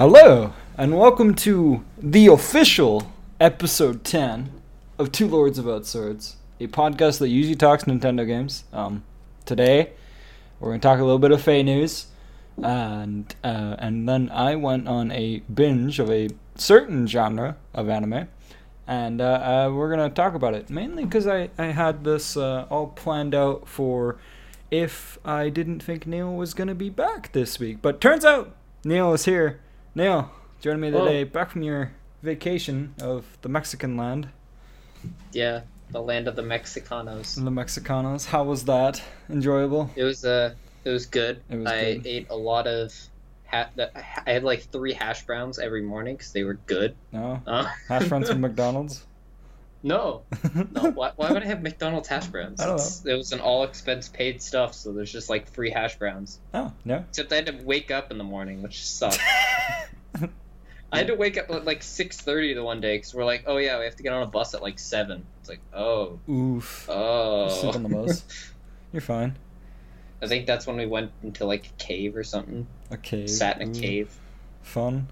Hello, and welcome to the official episode 10 of Two Lords About Swords, a podcast that usually talks Nintendo games. Um, today, we're going to talk a little bit of FEH news, and uh, and then I went on a binge of a certain genre of anime, and uh, uh, we're going to talk about it, mainly because I, I had this uh, all planned out for if I didn't think Neil was going to be back this week. But turns out Neil is here. Neil, joining me Oh. today, back from your vacation of the Mexican land, Yeah, the land of the Mexicanos. the Mexicanos. How was that? Enjoyable? It was uh, it was good. It was I good. ate a lot of. Ha- I had like three hash browns every morning because they were good. No? Uh, Hash browns from McDonald's? No, no. Why, why would I have McDonald's hash browns? I don't know. It was an all expense paid stuff, so there's just like free hash browns. Oh, no? Except I had to wake up in the morning, which sucked. I had to wake up at like six thirty the one day because we're like, oh yeah, we have to get on a bus at like seven. It's like, oh, Oof. oh. Sleep on the bus. You're fine. I think that's when we went into like a cave or something. A cave. Sat in a Ooh, cave. Fun.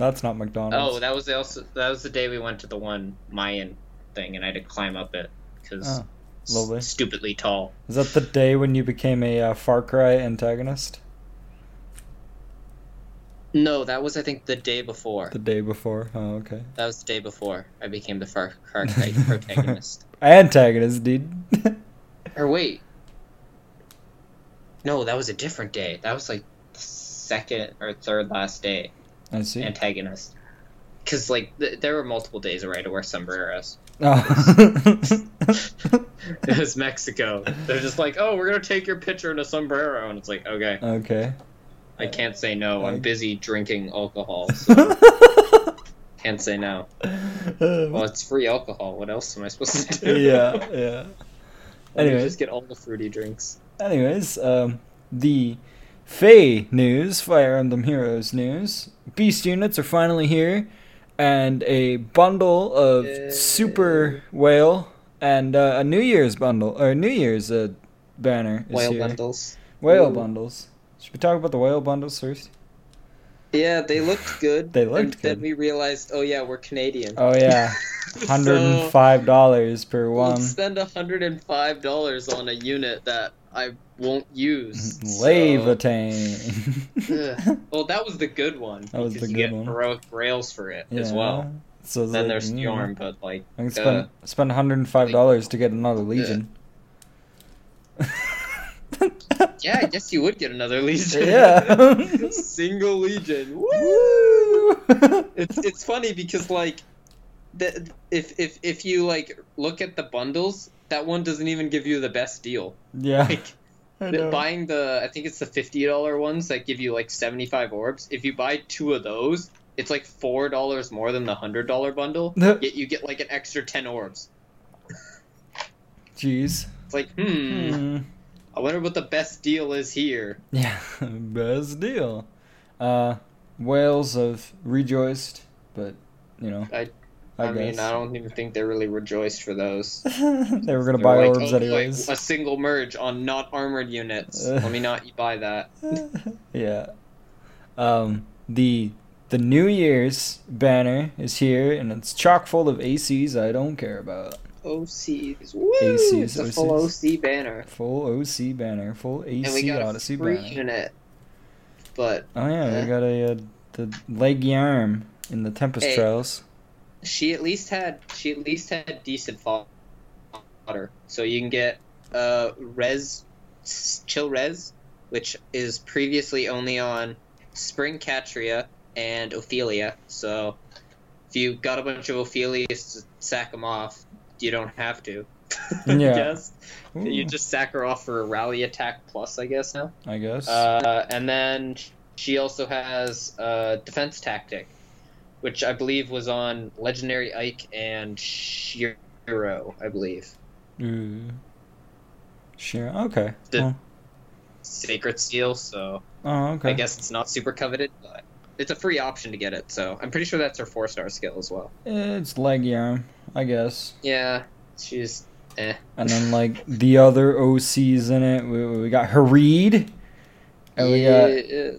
That's not McDonald's. Oh, that was the also that was the day we went to the one Mayan thing, and I had to climb up it because Oh, lovely. stupidly tall. Is that the day when you became a uh, Far Cry antagonist? No, that was I think the day before. The day before? Oh, okay. That was the day before I became the Far Cry protagonist. Antagonist, dude. Or wait, no, that was a different day. That was like the second or third last day I see. antagonist. Because like th- there were multiple days where I had to wear sombreros. oh. It was Mexico. They're just like, oh, we're gonna take your picture in a sombrero, and it's like, okay. okay. I can't say no. I'm busy drinking alcohol, so can't say no. Well, it's free alcohol. What else am I supposed to do? yeah, yeah. Anyways. just get all the fruity drinks. Anyways, um, the FEH news, Fire Emblem Heroes news. Beast units are finally here, and a bundle of Yay. Super Whale and uh, a New Year's bundle or New Year's uh, banner is Whale here. bundles. Whale Ooh. bundles. Should we talk about the whale bundles first? Yeah, they looked good. They looked and good. Then we realized, oh yeah, we're Canadian. Oh yeah, hundred and five dollars per So, one. We'll spend hundred and five dollars on a unit that I won't use. so- Laevatein. Ugh. Well, that was the good one. That was the you good get one. heroic rails for it as well. So Then like, there's mm. Storm, but like I can uh, spend spend one hundred and five dollars to get another Legion. Yeah, I guess you would get another Legion. Yeah. Single Legion. Woo! It's it's funny because like the, if if if you like look at the bundles, that one doesn't even give you the best deal. yeah. Like I the- know. Buying the I think it's the fifty dollar ones that give you like seventy five orbs. If you buy two of those, it's like four dollars more than the hundred dollar bundle. Yet you get like an extra ten orbs. Jeez. It's like hmm, Hmm. I wonder what the best deal is here. Yeah. Best deal. Uh, whales have rejoiced, but you know. I- I, I, mean. I don't even think they really rejoiced for those. they were gonna They're buy like, orbs "Oh, anyways. a single merge on not armored units. Let me not buy that. yeah. Um, the the New Year's banner is here, and it's chock full of ACs I don't care about. OCs. Woo! ACs, it's a full OC banner. Full OC banner, full AC and we got Odyssey a free banner. unit. But Oh yeah, Eh. we got a uh, the Laegjarn in the Tempest Hey. Trials. She at least had she at least had decent fodder. So you can get uh res chill res, which is previously only on Spring Catria and Ophelia. So if you got a bunch of Ophelias to sack them off, you don't have to. Yeah. guess. You just sack her off for a rally attack plus, I guess now. I guess. Uh, and then she also has a defense tactic, which I believe was on Legendary Ike and Shiro, I believe. Ooh. Sure. Okay. The- Well, Sacred Steel, so oh, okay. I guess it's not super coveted, but it's a free option to get it. So I'm pretty sure that's her four star skill as well. It's Laegjarn, I guess. Yeah, she's eh. And then like the other OCs in it, we, we got Hrid, and we got Yeah,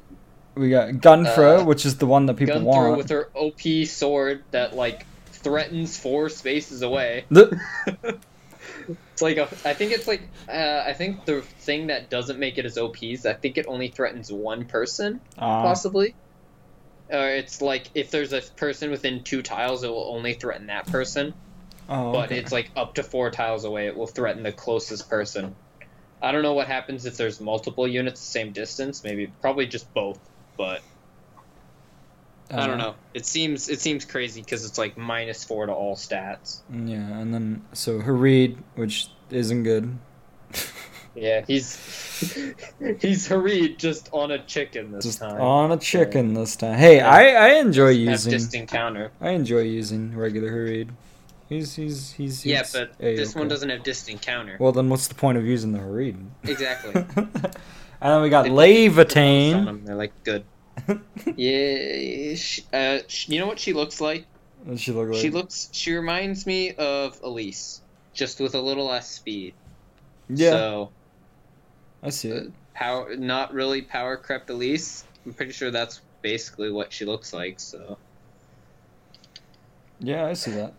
We got Gunnthrá, Uh, which is the one that people Gun want. with her OP sword that like threatens four spaces away. The- It's like a, I think it's like uh, I think the thing that doesn't make it as OP is I think it only threatens one person Ah, possibly. Or it's like if there's a person within two tiles, it will only threaten that person. oh, But okay. it's like up to four tiles away, it will threaten the closest person. I don't know what happens if there's multiple units the same distance. Maybe probably just both. But I don't know. It seems it seems crazy because it's like minus four to all stats. Mm, yeah, and then so Hrid, which isn't good. Yeah, he's he's Hrid just on a chicken this Just time. on a chicken this time. Hey, Yeah. I I enjoy using distant counter. I enjoy using regular Hrid. He's he's he's, Yeah, he's but A-okay. this one doesn't have distant counter. Well, then what's the point of using the Hrid? exactly. and then we got They put these on Laevatein. They're like good. Yeah, she, uh, sh you know what she looks like? What she look like? She looks. She reminds me of Elise, just with a little less speed. yeah, So I see it. power, not really power crept Elise. I'm pretty sure that's basically what she looks like. So Yeah, I see that.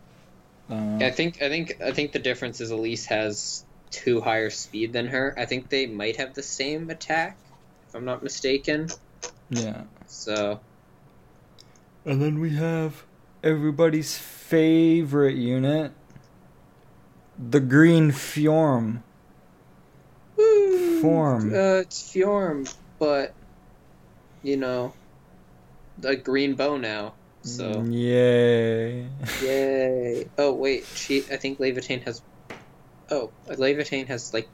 Uh, I think I think I think the difference is Elise has two higher speed than her. I think they might have the same attack, if I'm not mistaken. Yeah. So And then we have everybody's favorite unit, the Green Fjorm. Form. Uh, it's Fjorm, but you know, the green bow now. So Mm, Yay. yay! Oh wait, she. I think Laevatein has. Oh, Laevatein has like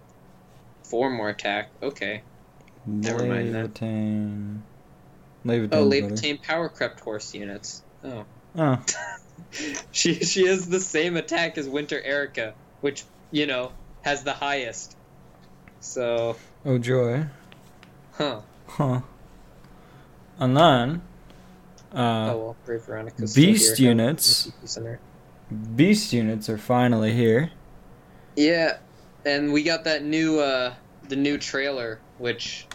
four more attack. Okay. Never mind that. Laevatein. Oh. Laevatein power crept horse units. Oh. Oh, she she has the same attack as Winter Erica, which you know has the highest. So, oh joy. huh? Huh. And then, oh uh, well, Brave Veronica's beast units. Beast units are finally here. Yeah, and we got that new uh the new trailer, which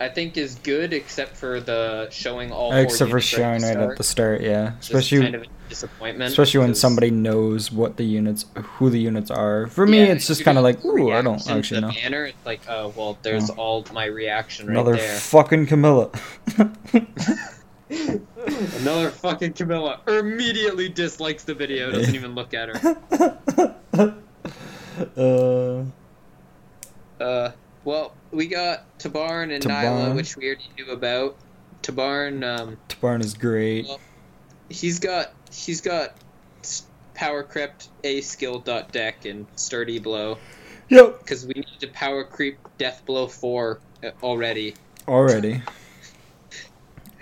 I think is good, except for the showing all. Except for showing right at the start, yeah. is Especially kind of disappointment. especially when somebody knows what the units, who the units are. For me, Yeah, it's just kind of like, ooh, I don't actually the know. Banner, it's like, oh well, there's all my reaction right Another there. fucking Camilla. Another fucking Camilla immediately dislikes the video, doesn't even look at her. uh, Uh, well, we got Tibarn and Tibarn. Nailah, which we already knew about. Tibarn, um, Tibarn is great. he's got he's got power crept a skill dot deck and sturdy blow Yep. because we need to power creep death blow four uh, already. Already.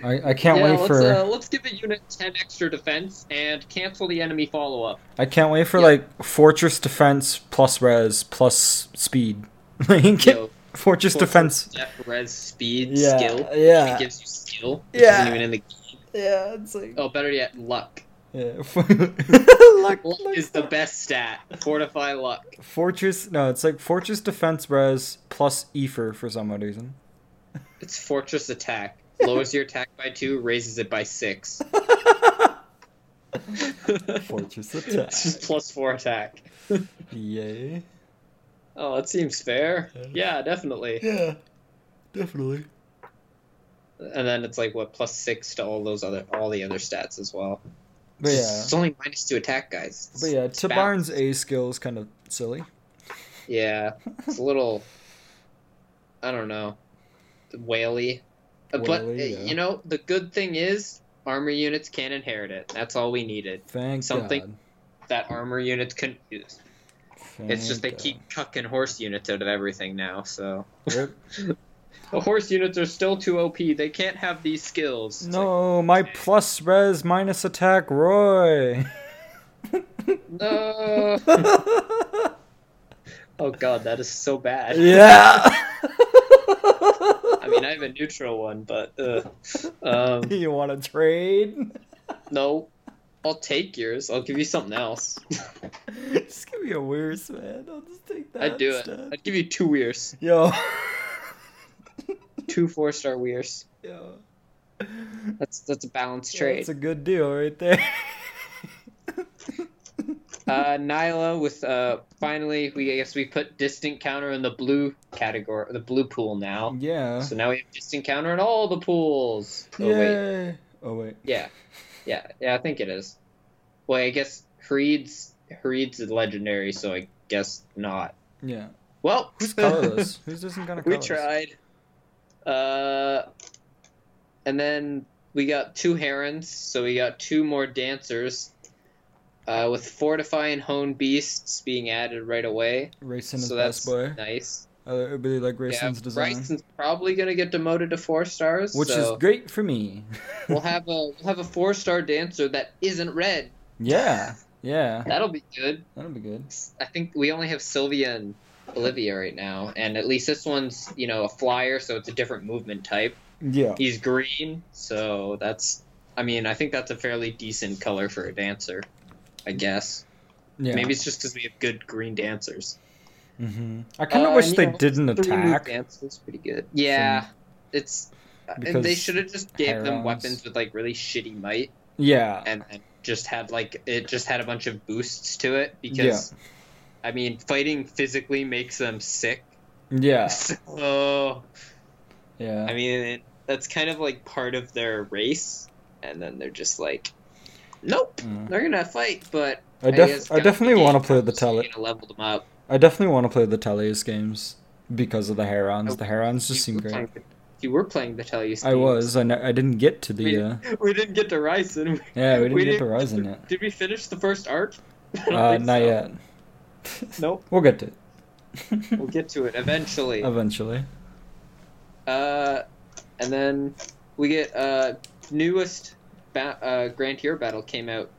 I, I can't yeah, wait let's for uh, let's give a unit ten extra defense and cancel the enemy follow up. I can't wait for yeah. like fortress defense plus res plus speed. Like Yo, fortress defense. death res speed Yeah, skill. yeah. It gives you skill. Which Yeah. Isn't even in the game. Yeah, it's like Oh, better yet, luck. yeah. luck, Luck luck is the best stat. Fortify luck. Fortress no, it's like fortress defense res plus ether for some odd reason. It's fortress attack. Lowers your attack by two, raises it by six. Fortress attack. It's just plus four attack. Yay. Oh, that seems fair. Yeah. Definitely. Yeah. Definitely. And then it's like what plus six to all those other all the other stats as well. But It's yeah. it's only minus two attack, guys. But yeah, It's Tibarn's. A skill is kind of silly. Yeah, it's a little. I don't know, whaley. Uh, but uh, yeah. you know, the good thing is armor units can inherit it. That's all we needed. Thank Something- God. That armor units can use. It's just they keep chucking horse units out of everything now. So the horse units are still too OP. They can't have these skills. It's No, my plus res minus attack Roy. no. oh god, that is so bad. yeah. I mean, I have a neutral one, but uh, um, you want to trade? no. I'll take yours. I'll give you something else. just give me a worse, man. I'll just take that. I'd do it. I'd give you two weirs. Yo. Two four star weirs. Yo. That's that's a balanced trade. That's a good deal right there. Uh, Nailah with uh, finally we I guess we put distant counter in the blue category, the blue pool now. yeah. So now we have distant counter in all the pools. Oh wait, Oh wait. yeah, yeah, yeah. I think it is. Well, I guess Hrid's a legendary, so I guess not. Yeah. Well, Who's colorless? Who's doesn't kind of we tried. Uh, and then we got two herons, so we got two more dancers. Uh, with fortify and hone beasts being added right away, Reyson so best that's boy. nice. I really like Yeah, Reyson's design, Bryson's probably gonna get demoted to four stars, which so is great for me. we'll have a we'll have a four star dancer that isn't red. yeah. Yeah. That'll be good. That'll be good. I think we only have Sylvia and Olivia right now, and at least this one's you know a flyer, so it's a different movement type. Yeah. He's green, so that's. I mean, I think that's a fairly decent color for a dancer. I guess. Yeah. Maybe it's just because we have good green dancers. Hmm I kind of Uh, wish they know, didn't Three move attack. pretty good. Yeah, it's. and they should have just gave them weapons with like really shitty might, Yeah. and, and just had like it just had a bunch of boosts to it because. I mean, fighting physically makes them sick. Yeah. So, Yeah. I mean, it, that's kind of like part of their race, and then they're just like, nope, Mm. they're gonna fight, but I, def- I definitely want to play the comes, so you're tele. gonna level them up. I definitely want to play the Tellius games because of the Herons. The Herons just seem great. the- You were playing the Tellius. I was. I, I didn't get to We, the. Uh, we didn't get to Reyson. yeah, we didn't we get to didn't- Reyson yet. Did we finish the first arc? Uh, not so. yet. Nope. We'll get to it. We'll get to it eventually. Eventually. Uh, and then we get uh newest ba- uh, Grand Hero battle came out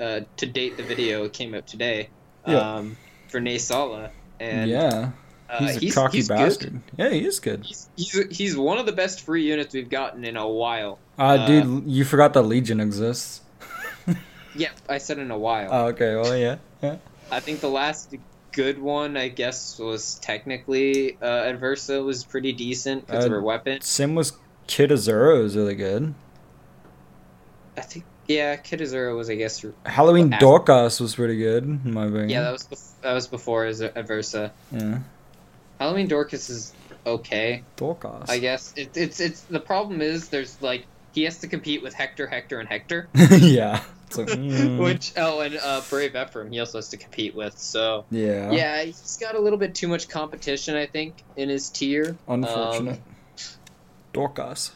uh, to date. The video it came out today. Yeah. Um, for Naesala, and yeah. uh, He's a he's, cocky he's good. bastard. Yeah, he is good. He's, he's he's one of the best free units we've gotten in a while. Uh, Uh, dude, you forgot the Legion exists. Yeah, I said in a while. Oh, okay, well, yeah. yeah. I think the last good one, I guess, was technically uh, Aversa was pretty decent because of Uh, her weapon. Sim was Kid Azura was really good. I think yeah, Kidazura was I guess Halloween Well, Dorcas was pretty good, in my opinion. yeah that was bef- that was before Aversa. Yeah. Halloween Dorcas is okay, Dorcas. I guess. It, it's it's the problem is there's like he has to compete with Hector, Hector, and Hector. yeah. Like, mm, Which oh, and uh, Brave Ephraim he also has to compete with. So yeah. yeah, he's got a little bit too much competition, I think, in his tier. Unfortunate. Um, Dorcas.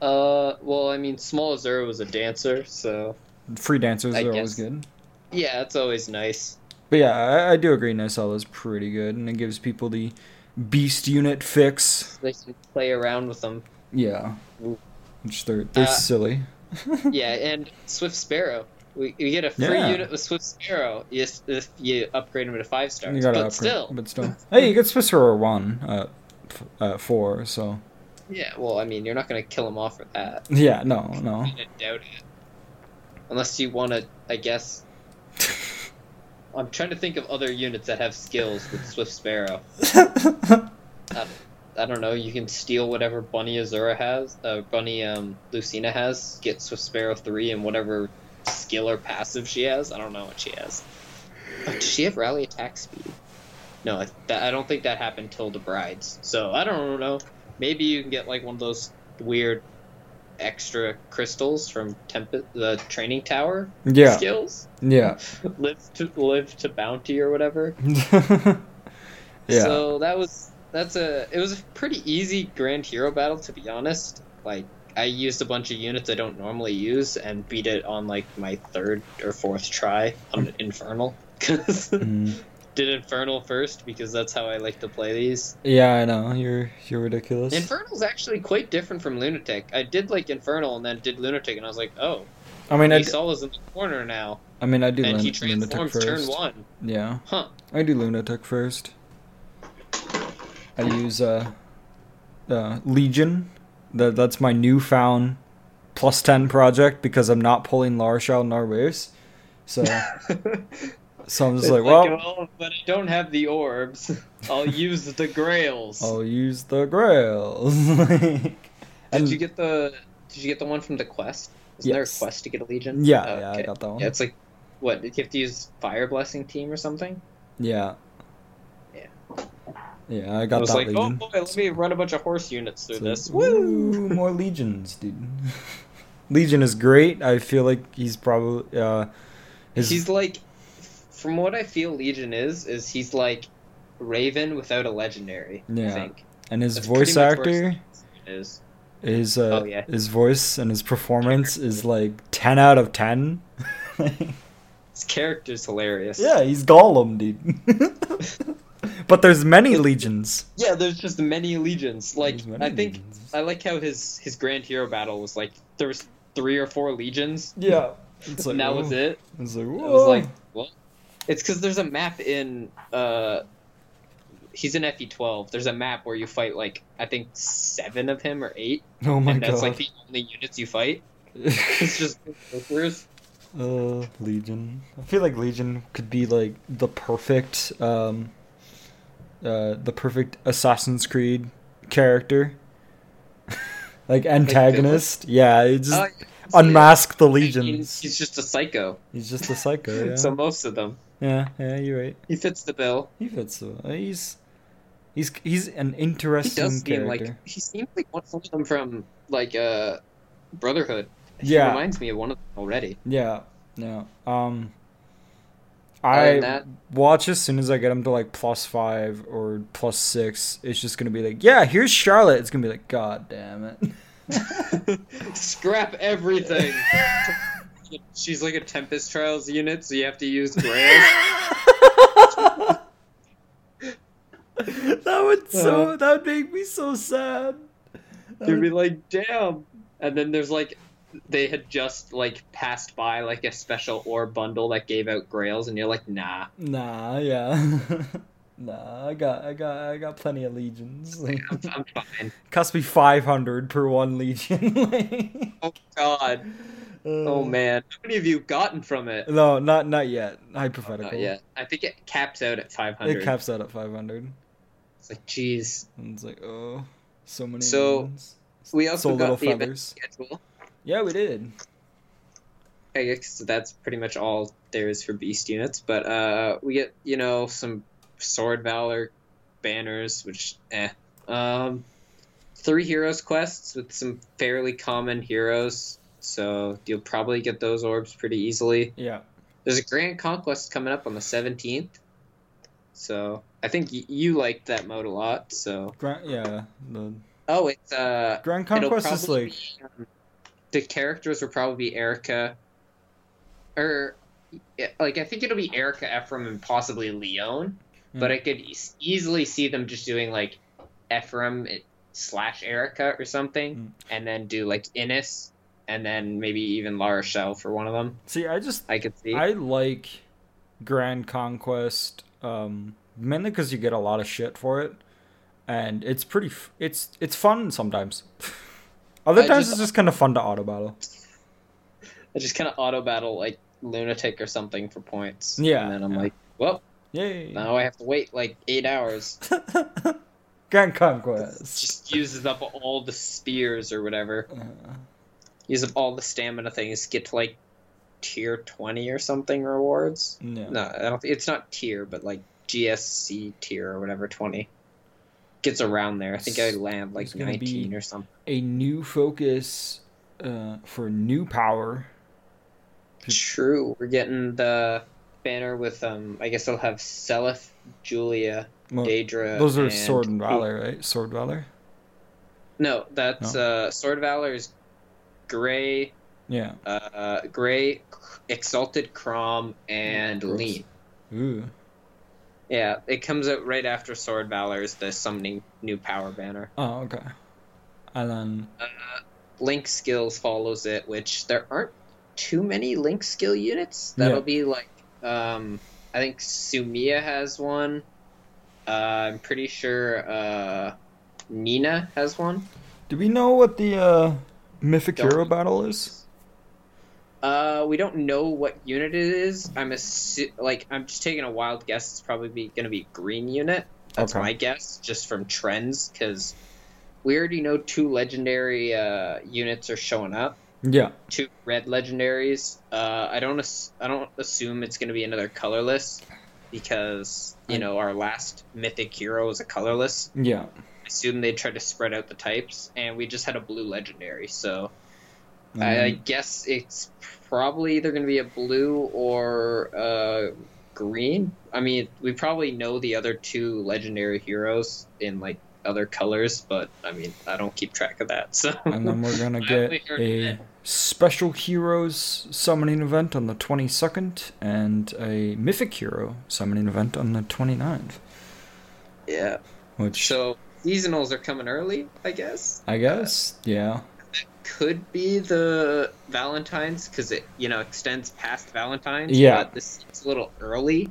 Uh, well, I mean, Small Azura was a dancer, so Free dancers I are always good. yeah, it's always nice. But yeah, I, I do agree Naesala is pretty good, and it gives people the beast unit fix. They can play around with them. Yeah. Ooh. Which they're, they're Uh, silly. yeah, and Swift Sparrow. We, we get a free Yeah. unit with Swift Sparrow if, if you upgrade him to five stars. You gotta but upgrade, still, But still. hey, you get Swift Sparrow 1 uh, f- at 4, so. Yeah. Well, I mean, you're not gonna kill him off for that. Yeah, no, no. I doubt it. Unless you want to, I guess. I'm trying to think of other units that have skills with Swift Sparrow. I don't know. You can steal whatever Bunny Azura has, uh, Bunny um, Lucina has. Get Swift Sparrow three and whatever skill or passive she has. I don't know what she has. Oh, does she have rally attack speed? No, I- that, I don't think that happened till the brides. So I don't know. Maybe you can get like one of those weird extra crystals from Temp- the training tower yeah, skills. yeah. live to live to bounty or whatever. yeah. So that was that's a it was a pretty easy grand hero battle to be honest. Like I used a bunch of units I don't normally use and beat it on like my third or fourth try on infernal. 'Cause Mm. Did infernal first because that's how I like to play these. yeah, I know. You're you're ridiculous. Infernal's actually quite different from lunatic. I did like infernal and then did lunatic and I was like, oh, I mean, I, d- Isola's in the corner now I mean, I do and lun- he lunatic first. turn one. Yeah, Huh. I do lunatic first. I use uh, uh Legion. That that's my newfound plus ten project because I'm not pulling Larshal Narvaez. So so I'm just It's like, well, oh, but I don't have the orbs. I'll use the grails. I'll use the Grails. Did and you get the Did you get the one from the quest? Isn't there a quest to get a legion? Yeah, Oh, yeah, I got that one. Yeah, it's like what? Did you have to use fire blessing team or something? Yeah. Yeah. Yeah, I I got was that like, oh boy, let me run a bunch of horse units through It's this. Woo! More legions, dude. Legion is great. I feel like he's probably uh his He's like, from what I feel, Legion is is he's like Raven without a legendary. I Yeah. think and his That's voice actor it is. his uh Oh, yeah. his voice and his performance is like 10 out of 10. His character's hilarious. yeah, he's Gollum, dude. but there's many legions. Yeah, there's just many legions. Like many I think legions. I like how his his grand hero battle was like there was three or four legions. yeah. It's and that was it. It's like, I was like? It's because there's a map in uh, he's in FE12. There's a map where you fight like I think seven of him or eight, oh my and that's god. like the only units you fight. It's just workers. Uh, Legion. I feel like Legion could be like the perfect, um, uh, the perfect Assassin's Creed character, like antagonist. yeah, you just Oh, unmask the I mean, legions. He's just a psycho. He's just a psycho. Yeah, So most of them, yeah, yeah. You're right. he fits the bill. He fits. The, uh, he's he's he's an interesting He does seem like he seems like one of them from like uh, Brotherhood. He Yeah. reminds me of one of them already. Yeah, yeah. Um, I that- watch as soon as I get him to like plus five or plus six. It's just gonna be like, yeah, here's Charlotte. It's gonna be like, god damn it. Scrap everything. She's like a Tempest Trials unit, so you have to use Grails. that would so uh-huh. that would make me so sad. That You'd be like, damn. And then there's like, they had just like passed by like a special ore bundle that gave out Grails, and you're like, nah. Nah, yeah. nah, I got I got I got plenty of legions. Like, I'm, I'm fine. cost me five hundred per one legion. Oh god. Oh uh, man. How many have you gotten from it? No, not not yet. Hypothetical. Not yet. I think it caps out at 500. It caps out at 500. It's like, jeez. And it's like, oh, so many. So. We also so got the event feathers. schedule. Yeah, we did. I guess that's pretty much all there is for beast units. But uh, we get you know some sword valor banners, which eh. Um, three heroes quests with some fairly common heroes, so you'll probably get those orbs pretty easily. Yeah. There's a grand conquest coming up on the seventeenth, so I think y- you liked that mode a lot. So Grand, yeah. The oh, it's uh, Grand Conquest is like. be, um, the characters will probably be Eirika, or like I think it'll be Eirika, Ephraim, and possibly Lyon. But Mm. I could e- easily see them just doing like Ephraim slash Eirika or something, Mm. and then do like Innes, and then maybe even L'Arachel for one of them. See, I just. I could see. I like Grand Conquest um, mainly because you get a lot of shit for it. And it's pretty. F- it's it's fun sometimes. Other I times just- it's just kind of fun to auto battle. I just kind of auto battle like lunatic or something for points. Yeah, and then I'm yeah. like, well, Yay! now I have to wait like eight hours. Grand Conquest. Just uses up all the spears or whatever. Uh, use up all the stamina things, get to like tier twenty or something rewards. yeah. No, I don't. It's not tier, but like GSC tier or whatever twenty. Gets around there. I think I land like It's gonna be- nineteen or something. A new focus uh, for new power. True. We're getting the banner with um. I guess it'll have Seliph, Julia, Well, Deirdre. those are and- Sword and Valor, right? Sword Valor. No, that's uh. Sword Valor is Gray, Yeah. uh, Gray, Exalted Chrom, and Gross. Lean. Ooh. Yeah, it comes out right after Sword Valor is the summoning new power banner. Oh, okay. And then Link skills follows it, which there aren't too many Link skill units. That'll Yeah. be like, um, I think Sumia has one. Uh, I'm pretty sure uh, Nina has one. Do we know what the Mythic Hero battle is? Uh, we don't know what unit it is. I'm assu- like I'm just taking a wild guess. It's probably be, gonna be green unit. That's Okay. my guess, just from trends, because we already know two legendary uh, units are showing up. Yeah. Two red legendaries. Uh, I don't. Ass- I don't assume it's going to be another colorless, because you know our last mythic hero was a colorless. Yeah. Assume they tried to spread out the types, and we just had a blue legendary. So And I, I guess it's probably either going to be a blue or uh, green. I mean, we probably know the other two legendary heroes in like other colors, but I mean, I don't keep track of that. So and then we're gonna get a special heroes summoning event on the 22nd and a mythic hero summoning event on the 29th. yeah. Which So seasonals are coming early, I guess. I guess, yeah. Could be the Valentine's because it you know extends past Valentine's. Yeah. But this is a little early.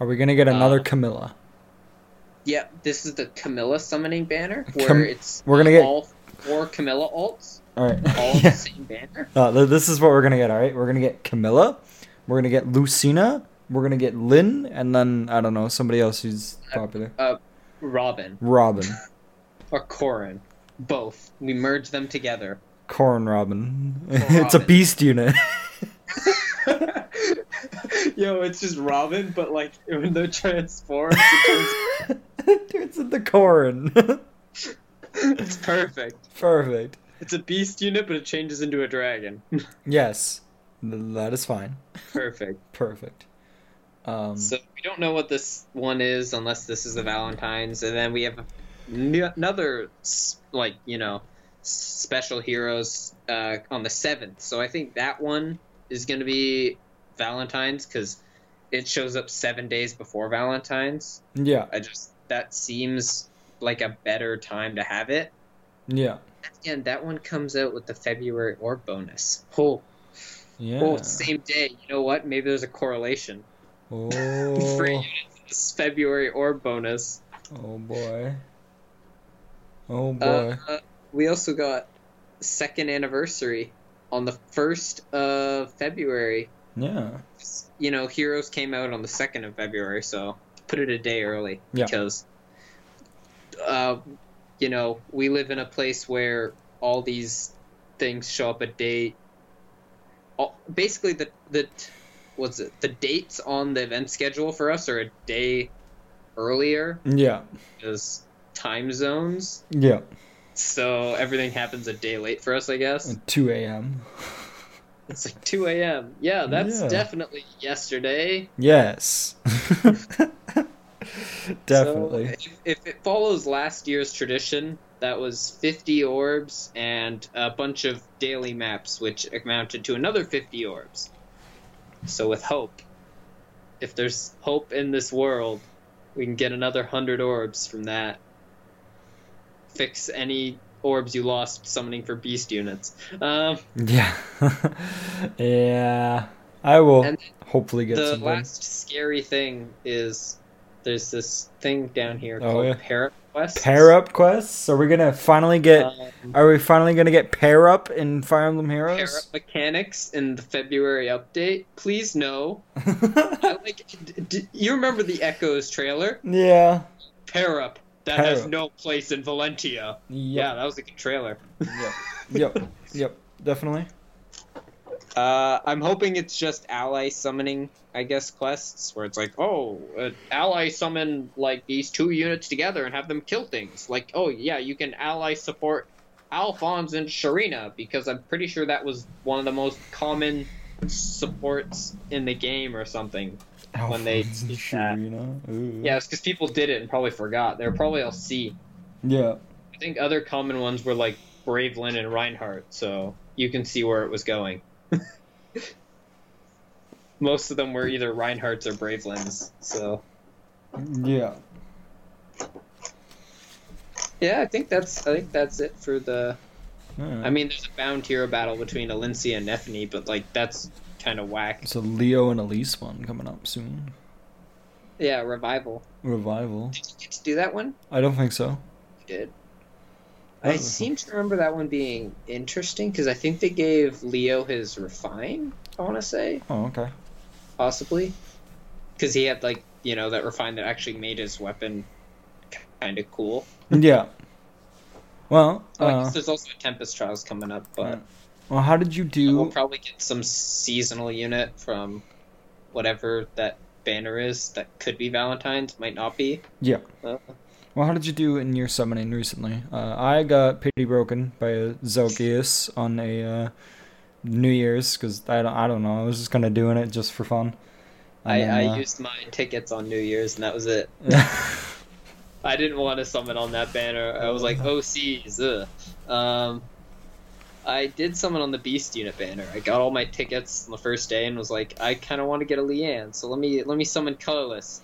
Are we gonna get another Uh, Camilla? Yeah, this is the Camilla summoning banner where Cam- it's we're gonna get- all four Camilla alts, All right. all the same banner. Uh, this is what we're gonna get. All right, we're gonna get Camilla. We're gonna get Lucina. We're gonna get Lyn, and then I don't know somebody else who's popular. Robin Robin, or Corrin, both. We merge them together. Corn Robin. Corn it's a beast unit. Yo, it's just Robin, but like when they're transformed, it turns- it's the corn. it's perfect. Perfect. It's a beast unit, but it changes into a dragon. Yes, that is fine. perfect. Perfect. Um, So we don't know what this one is unless this is the Valentine's, and then we have another like you know special heroes uh, on the seventh. So I think that one is going to be Valentine's because it shows up seven days before Valentine's. yeah, I just that seems like a better time to have it. yeah, And that one comes out with the February orb bonus. Oh, yeah. oh, same day. You know what? Maybe there's a correlation. Oh, Free units this February or bonus. oh boy. Oh boy. Uh, we also got second anniversary on the first of February. yeah. You know, Heroes came out on the second of February, so put it a day early Yeah. because, uh, you know, we live in a place where all these things show up a day. All, basically, the the what's it? The dates on the event schedule for us are a day earlier Yeah. because time zones. Yeah. So everything happens a day late for us, I guess. At 2 a.m. It's like 2 a.m. Yeah, that's Yeah. definitely yesterday. Yes. Definitely. So if, if it follows last year's tradition, that was 50 orbs and a bunch of daily maps, which amounted to another 50 orbs. So with hope, if there's hope in this world, we can get another 100 orbs from that. Fix any orbs you lost summoning for beast units. Um, yeah. yeah. I will hopefully get the something. last scary thing is there's this thing down here Oh, called yeah. Para Quest. Pair up quests. Are we gonna finally get? Um, Are we finally gonna get pair up in Fire Emblem pair Heroes? up mechanics in the February update. Please no. I like. D- d- you remember the Echoes trailer? yeah. Pair up. That Pair has up. no place in Valentia. Yeah, that was a good trailer. Yep. Yep. Yep. Definitely. Uh, I'm hoping it's just ally summoning, I guess, quests where it's like, oh, uh, ally summon like these two units together and have them kill things. Like, oh yeah, you can ally support Alphonse and Sharena because I'm pretty sure that was one of the most common supports in the game or something. When they Alphonse did. Sharena. Yeah, it's because people did it and probably forgot. They were probably all C. Yeah. I think other common ones were like Bravelyn and Reinhardt, so you can see where it was going. Most of them were either Reinhardts or Bravelyns, so Yeah. yeah, I think that's I think that's it for the. Alright. I mean, there's a bound hero battle between Elincia and Nephenee, but like that's kind of whack. It's a Leo and Elise one coming up soon. Yeah, revival. Revival. Did you get to do that one? I don't think so. You did. I seem to remember that one being interesting because I think they gave Leo his refine. I want to say. Oh, okay. possibly because he had like you know that refine that actually made his weapon kind of cool Yeah. Well, Oh, I uh, guess there's also a Tempest Trials coming up, but well, how did you do? we'll probably get some seasonal unit from whatever that banner is. That could be Valentine's, might not be. Yeah. Uh, Well, how did you do in your summoning recently? Uh, I got pity broken by a Zelgius on a uh, New Year's because I don't, I don't know. I was just kind of doing it just for fun. I, And I then, uh, used my tickets on New Year's, and that was it. I didn't want to summon on that banner. I was like, OCs. Ugh. Um, I did summon on the Beast Unit banner. I got all my tickets on the first day and was like, I kind of want to get a Leanne, so let me let me summon colorless.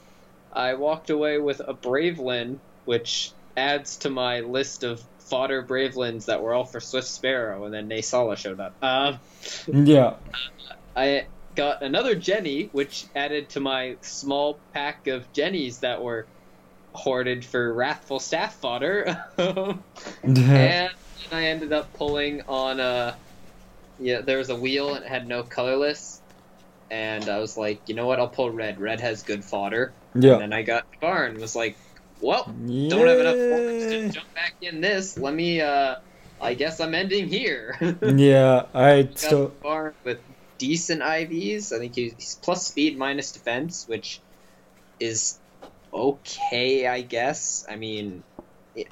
I walked away with a Bravelin, which adds to my list of fodder Bravelins that were all for Swift Sparrow, and then Naesala showed up. Um, yeah. I got another Genny, which added to my small pack of Gennys that were hoarded for Wrathful Staff fodder. and I ended up pulling on a. Yeah, there was a wheel and it had no colorless. And I was like, you know what? I'll pull red. Red has good fodder. yeah. And then I got Barn was like, well, don't have enough to jump back in this. Let me, uh. I guess I'm ending here. Yeah, I got still. Barn with decent IVs. I think he's plus speed minus defense, which is okay, I guess. I mean,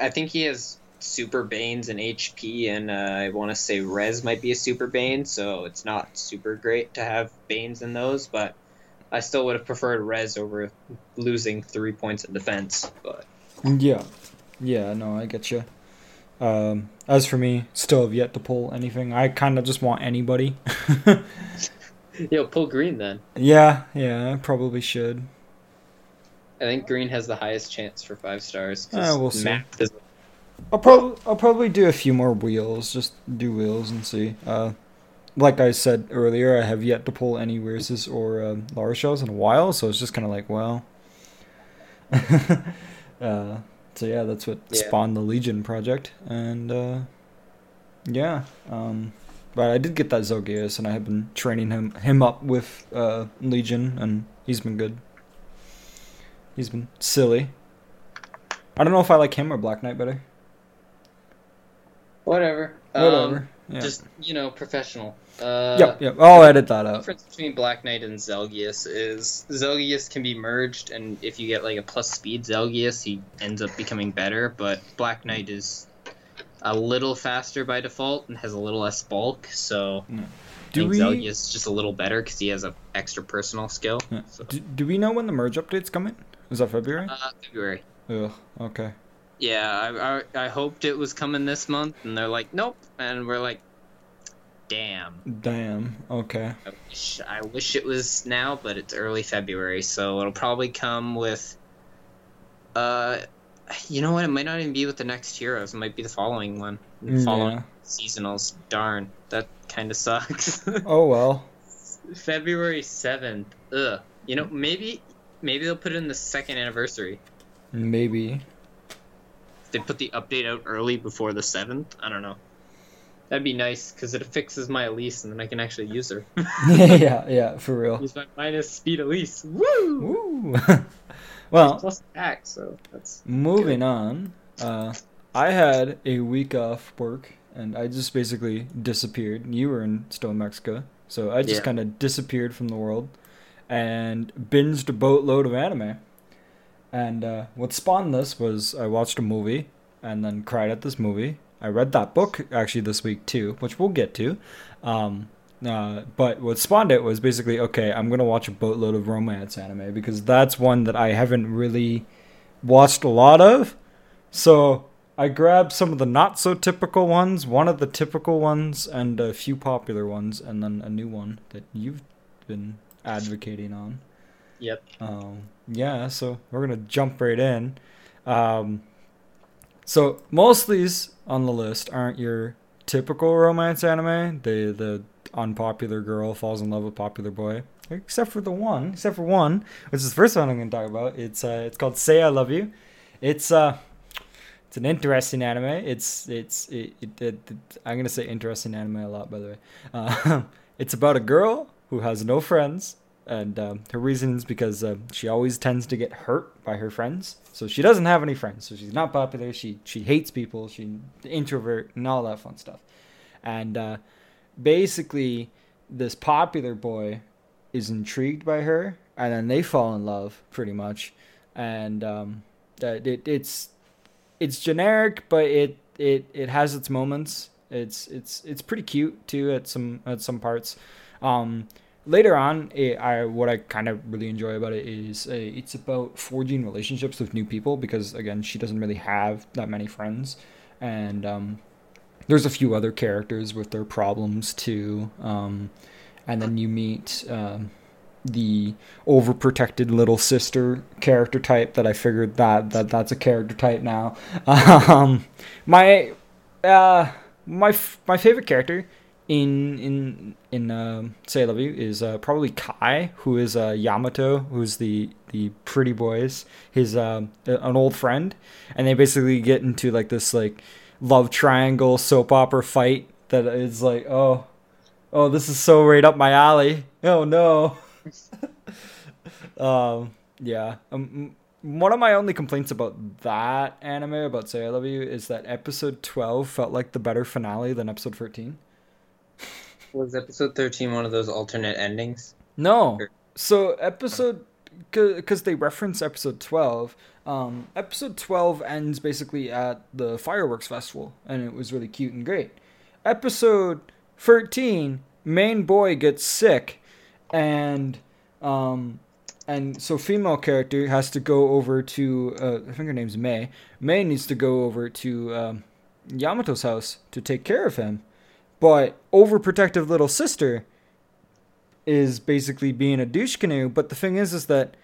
I think he has super banes and HP, and uh, I want to say res might be a super bane, so it's not super great to have banes in those, but I still would have preferred res over losing three points in defense. But Yeah. Yeah, no, I get you. Um, as for me, still have yet to pull anything. I kind of just want anybody. yo, pull green then. yeah, yeah, I probably should. I think green has the highest chance for five stars. 'cause Uh, we'll see. math is I'll probably I'll probably do a few more wheels, just do wheels and see. Uh, like I said earlier, I have yet to pull any Weirs or um, L'Arachels in a while, so it's just kind of like, well. uh, so yeah, that's what Yeah. spawned the Legion project, and uh, yeah. Um, but I did get that Zelgius, and I have been training him him up with uh, Legion, and he's been good. He's been silly. I don't know if I like him or Black Knight better. Whatever. Whatever. Um, yeah. Just you know, professional. Uh, yep, yep. I'll edit that The difference between Black Knight and Zelgius is Zelgius can be merged, and if you get like a plus speed Zelgius, he ends up becoming better. But Black Knight is a little faster by default and has a little less bulk, so I Do we Zelgius is just a little better because he has a extra personal skill. Yeah. So, do, do we know when the merge update's coming? Is that February? uh, February. Ugh. Okay. Yeah, I, I I hoped it was coming this month, and they're like, nope, and we're like, damn. Damn. Okay. I wish, I wish it was now, but it's early February, so it'll probably come with. Uh, you know what? It might not even be with the next Heroes. It might be the following one. The Following Yeah. seasonals. Darn, that kind of sucks. Oh well. February seventh. Ugh. You know, maybe maybe they'll put it in the second anniversary. Maybe. They put the update out early before the seventh. I don't know. That'd be nice because it fixes my Elise, and then I can actually use her. yeah. Yeah. For real. use my minus speed Elise. Woo! Woo. well, plus attack, so that's moving on. Uh, I had a week off work, and I just basically disappeared. You were in still in Mexico, so I just Yeah. kind of disappeared from the world, and binged a boatload of anime. And uh, what spawned this was I watched a movie, and then cried at this movie. I read that book actually this week too, which we'll get to. Um, uh, but what spawned it was basically okay. I'm gonna watch a boatload of romance anime because that's one that I haven't really watched a lot of. So I grabbed some of the not so typical ones, one of the typical ones, and a few popular ones, and then a new one that you've been advocating on. Yep. Um, yeah, so we're gonna jump right in. Um, so most of these on the list aren't your typical romance anime. The the unpopular girl falls in love with popular boy. Except for the one, except for one, which is the first one I'm gonna talk about. It's uh, it's called Say I Love You. It's uh, it's an interesting anime. It's it's it, it, it, it- I'm gonna say interesting anime a lot, by the way. Uh, it's about a girl who has no friends and um, her reason is because uh, she always tends to get hurt by her friends. So she doesn't have any friends. So she's not popular. She she hates people. She's introvert and all that fun stuff. And uh, basically, this popular boy is intrigued by her, and then they fall in love pretty much. And um, that it, it's it's generic, but it it it has its moments. It's it's it's pretty cute too at some at some parts. Um, later on, it, I what I kind of really enjoy about it is uh, it's about forging relationships with new people because again, she doesn't really have that many friends, and um, there's a few other characters with their problems too. Um, and then you meet um, the overprotected little sister character type that I figured that, that that's a character type now. Um, my uh, my f- my favorite character in in in Say I Love You is uh, probably Kai, who is uh, Yamato, who's the the pretty boys, his uh, an old friend, and they basically get into like this like love triangle soap opera fight that is like oh oh this is so right up my alley. Oh no. um yeah. Um, one of my only complaints about that anime about Say I Love You is that episode 12 felt like the better finale than episode 13. Was episode 13 one of those alternate endings? No. So episode because they reference episode 12 um, episode 12 ends basically at the fireworks festival and it was really cute and great episode 13 main boy gets sick and um, and so female character has to go over to uh, I think her name's May. May needs to go over to um, Yamato's house to take care of him, but overprotective little sister is basically being a douche canoe. But the thing is, is that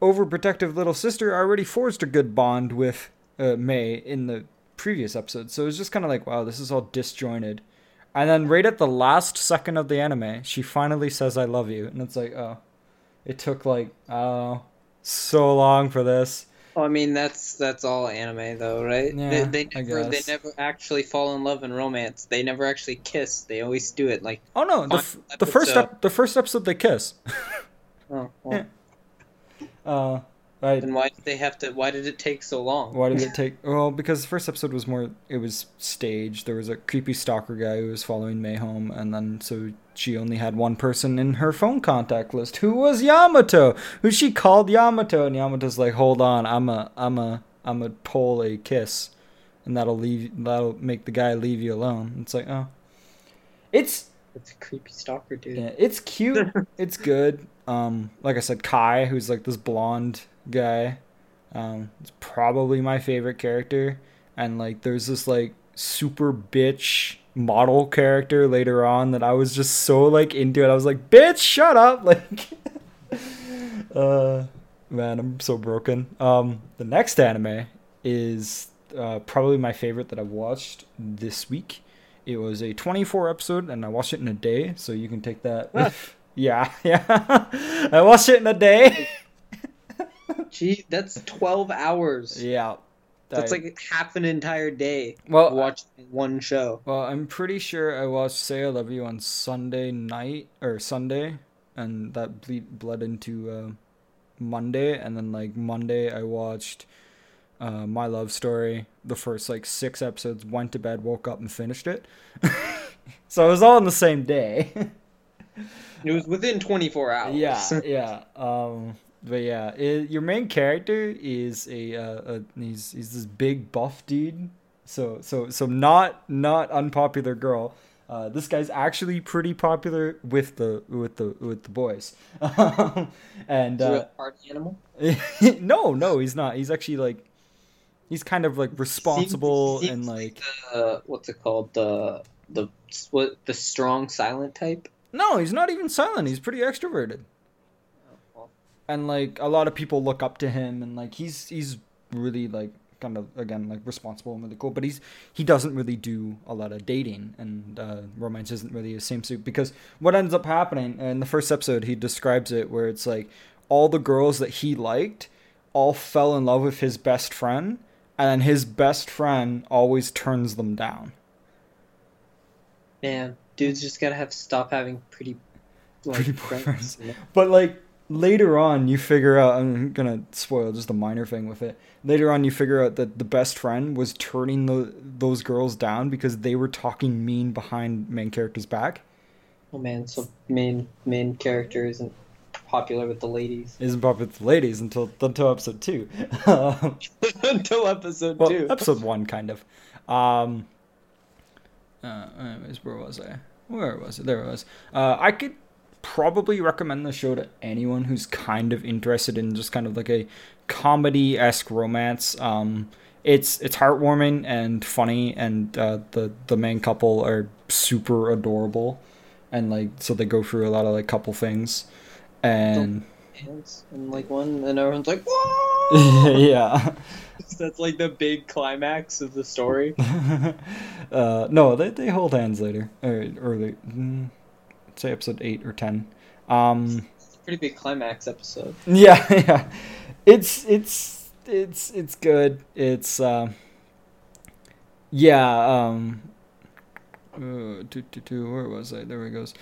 overprotective little sister already forged a good bond with uh, May in the previous episode, so it's just kind of like, wow, this is all disjointed. And then right at the last second of the anime, she finally says, "I love you," and it's like, oh it took like oh so long for this. Well, I mean that's that's all anime though, right? Yeah, they, they never they never actually fall in love and romance. They never actually kiss. They always do it like Oh no, the, f- the first ep- the first episode they kiss. oh, well, uh, right. then why did they have to? Why did it take so long? Why did it take? Well, because the first episode was more. It was staged. There was a creepy stalker guy who was following May home, and then so she only had one person in her phone contact list, who was Yamato, who she called Yamato, and Yamato's like, "Hold on, I'm a, I'm a, I'm a pull a kiss, and that'll leave, that'll make the guy leave you alone." It's like, oh, it's It's a creepy stalker dude. yeah, it's cute. it's good. Um, like I said, Kai, who's like this blonde guy, um, is probably my favorite character. And like, there's this like super bitch model character later on that I was just so like into it. I was like, bitch, shut up! Like, uh, man, I'm so broken. Um, the next anime is uh, probably my favorite that I've watched this week. It was a 24 episode, and I watched it in a day, so you can take that. Ah. yeah, yeah. I watched it in a day. Gee, that's twelve hours. yeah. That's I- like half an entire day well, watching one show. well, I'm pretty sure I watched "Say I Love You" on Sunday night or Sunday, and that bleed bled into uh, Monday, and then like Monday I watched uh, "My Love Story." The first like six episodes. Went to bed, woke up, and finished it. so it was all in the same day. It was within twenty four hours. yeah, yeah. Um, but yeah, it, your main character is a, uh, a he's he's this big buff dude. So so so not not unpopular girl. Uh, this guy's actually pretty popular with the with the with the boys. and Is uh, a party animal? no, no, he's not. He's actually like he's kind of like responsible Seems- and seems like uh, what's it called? The the what the strong silent type. no, he's not even silent. He's pretty extroverted. And like a lot of people look up to him and like he's he's really like kind of again like responsible and really cool but he's he doesn't really do a lot of dating and uh, romance isn't really his same suit because what ends up happening in the first episode he describes it where it's like all the girls that he liked all fell in love with his best friend and then his best friend always turns them down Man, dudes just gotta have stop having pretty like Pretty friends. friends. but like later on you figure out i'm gonna spoil just a minor thing with it. Later on you figure out that the best friend was turning the, those girls down because they were talking mean behind main character's back. Oh man, so main main character isn't popular with the ladies. Isn't popular with the ladies until until episode two. Until episode well, two. episode one kind of. Um uh, anyways where was i? Where was it there it was. Uh i could probably recommend the show to anyone who's kind of interested in just kind of like a comedy-esque romance um it's it's heartwarming and funny and uh the the main couple are super adorable and like so they go through a lot of like couple things and Hands and like one, and everyone's like, "Whoa!" yeah That's like the big climax of the story. uh, no, they, they hold hands later or early. Mm, say episode eight or ten. Um, It's a pretty big climax episode. yeah, yeah. It's it's it's it's good. It's uh, yeah. Um, uh, do, do, do, where was I? There it goes.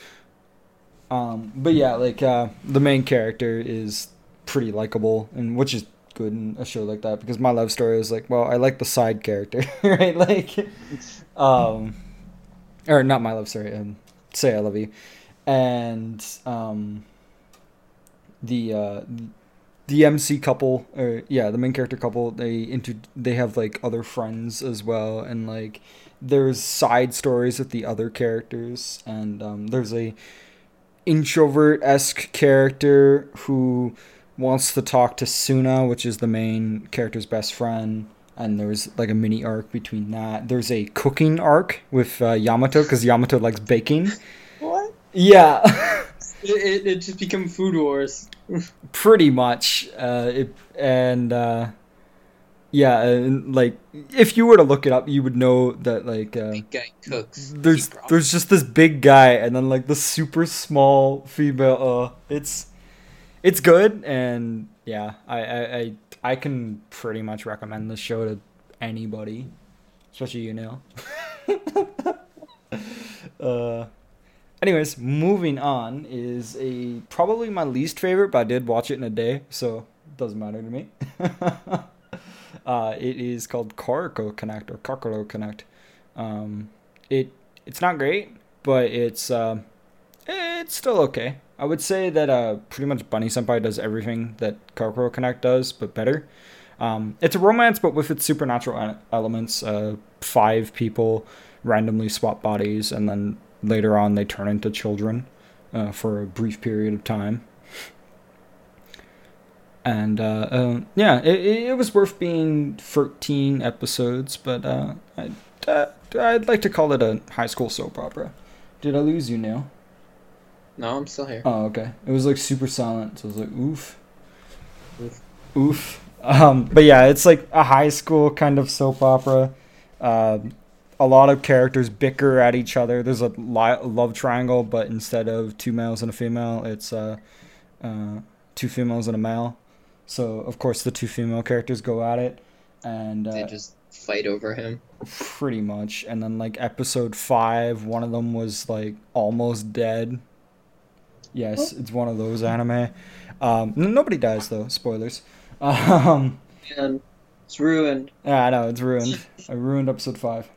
Um, but yeah, like uh, the main character is pretty likable, and which is good in a show like that because my love story is like, well, I like the side character, right? Like, um, or not my love story. Um, say I love you, and um, the uh, the MC couple, or yeah, the main character couple, they inter they have like other friends as well, and like there's side stories with the other characters, and um, there's a introvert esque character who wants to talk to Suna, which is the main character's best friend. And there's like a mini arc between that. There's a cooking arc with uh, Yamato because Yamato likes baking. Yeah, It, it, it just become food wars. pretty much. Uh, it, and uh, yeah, and like if you were to look it up, you would know that like uh, Big guy cooks. there's there's just this big guy and then like the super small female. Uh, it's it's good and yeah, I I I, I can pretty much recommend this show to anybody, especially you know. uh, anyways, moving on is a probably my least favorite, but I did watch it in a day, so it doesn't matter to me. uh, it is called Koroko Connect or Kokoro Connect. Um, it it's not great, but it's uh, it's still okay. I would say that uh, pretty much Bunny Senpai does everything that Kokoro Connect does, but better. Um, it's a romance, but with its supernatural elements. Uh, five people randomly swap bodies, and then later on they turn into children uh, for a brief period of time. And uh, uh, yeah, it, it was worth being 13 episodes, but uh, I, uh, I'd like to call it a high school soap opera. Did I lose you now? No, I'm still here. Oh, okay. It was like super silent, so I was like, oof. Oof. Oof. Um, but yeah, it's like a high school kind of soap opera. Um, a lot of characters bicker at each other. There's a li- love triangle, but instead of two males and a female, it's uh, uh, two females and a male. So of course the two female characters go at it, and They uh, just fight over him. pretty much. And then like episode five, one of them was like almost dead. Yes, it's one of those anime. Um, n- nobody dies though. Spoilers. Um, And it's ruined. yeah, I know it's ruined. I ruined episode five.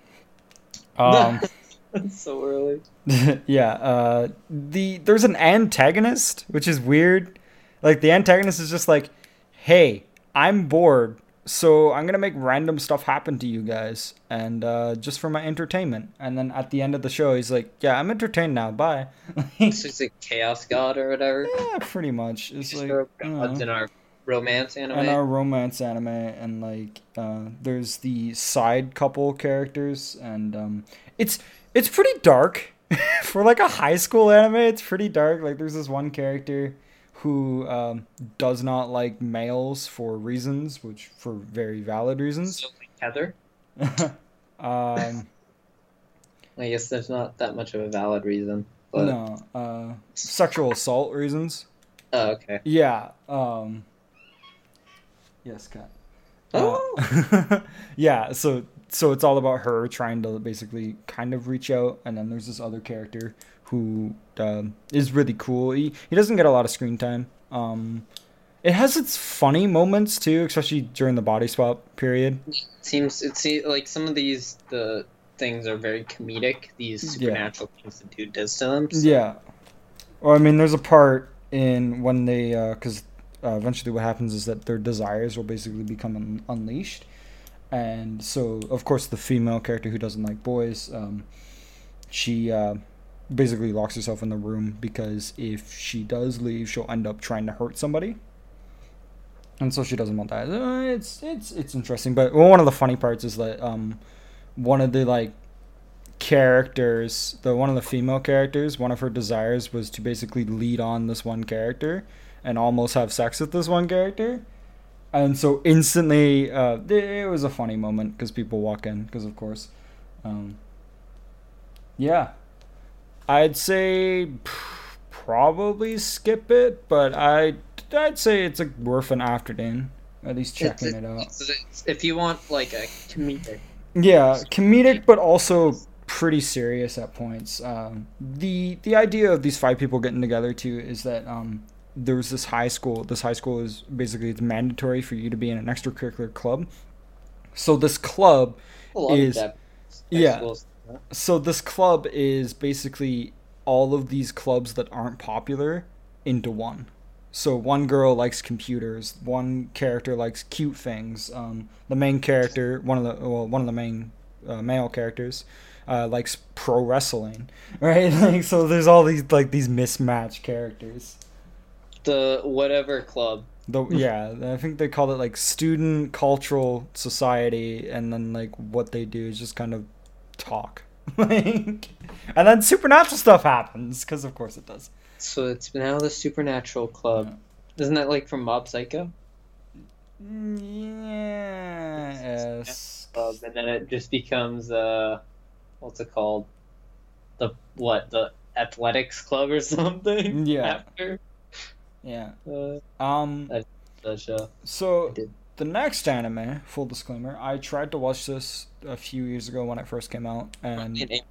Um, so early. yeah. Uh, the there's an antagonist, which is weird. Like the antagonist is just like, "Hey, I'm bored, so I'm gonna make random stuff happen to you guys, and uh, just for my entertainment." And then at the end of the show, he's like, "Yeah, I'm entertained now. Bye." It's just a chaos god or whatever. yeah, pretty much. It's like gods in our romance anime. and our romance anime and like uh, there's the side couple characters and um, it's it's pretty dark for like a high school anime it's pretty dark like there's this one character who um, does not like males for reasons which for very valid reasons So, like, Heather. um, I guess there's not that much of a valid reason. But no uh, sexual assault reasons oh, okay. yeah um, yes cat Oh, Uh, yeah, so so it's all about her trying to basically kind of reach out, and then there's this other character who um, is really cool. He he doesn't get a lot of screen time, Um, it has its funny moments too, especially during the body swap period. It seems it seems like some of these the things are very comedic. These Yeah. supernatural things the dude does to them. so- Yeah. Or I mean, there's a part in when they, because uh, eventually what happens is that their desires will basically become un- unleashed, and so of course the female character who doesn't like boys, um, she uh, basically locks herself in the room because if she does leave, she'll end up trying to hurt somebody. And so she doesn't want that. Uh, It's it's it's interesting, but one of the funny parts is that um, one of the like characters, the one of the female characters, one of her desires was to basically lead on this one character and almost have sex with this one character. And so instantly, uh, it, was a funny moment because people walk in, because of course, um, yeah, I'd say probably skip it, but I I'd say it's a worth an afternoon, at least checking it out. if you want like a comedic, Yeah, comedic, but also pretty serious at points. Um, the the idea of these five people getting together too is that um, there's this high school. This high school is basically it's mandatory for you to be in an extracurricular club. So this club, Is- yeah. schools, so this club is basically all of these clubs that aren't popular into one. So one girl likes computers. One character likes cute things. Um, the main character, one of the well, one of the main uh, male characters, uh, likes pro wrestling. Right? Like so, there's all these like these mismatched characters. The whatever club. The yeah, I think they call it like student cultural society, and then like what they do is just kind of talk, like, and then supernatural stuff happens because of course it does. So it's now the Supernatural Club. Isn't that like from Mob Psycho? Yeah. Yes. Club, and then it just becomes uh, what's it called? The what? The Athletics Club or something? Yeah. After Yeah. uh, Um. So the next anime, full disclaimer, I tried to watch this a few years ago when it first came out, and in, April,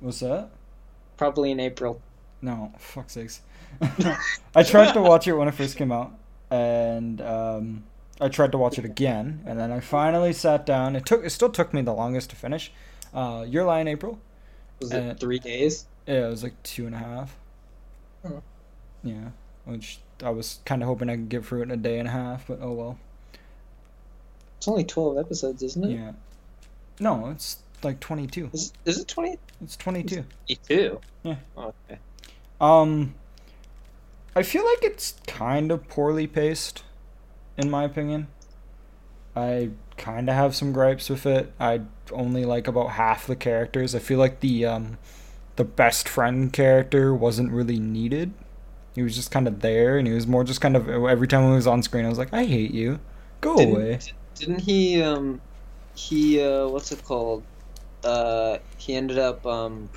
what's that? probably in April. No, fuck sakes. I tried to watch it when it first came out, and um, I tried to watch it again, and then I finally sat down. It took it still took me the longest to finish. Uh, Your Lie in April. Was it Uh, three days? Yeah, it was like two and a half. Oh. Yeah, which I was kind of hoping I could get through it in a day and a half, but oh well. It's only twelve episodes, isn't it? Yeah. No, it's like twenty two. Is, is it twenty It's twenty two. two? Yeah. Okay. Um, I feel like it's kind of poorly paced, in my opinion. I kind of have some gripes with it. I only like about half the characters. I feel like the um, the best friend character wasn't really needed. He was just kind of there, and he was more just kind of every time he was on screen, I was like, I hate you, go Didn't, away. didn't he? Um, he uh, what's it called? Uh, he ended up um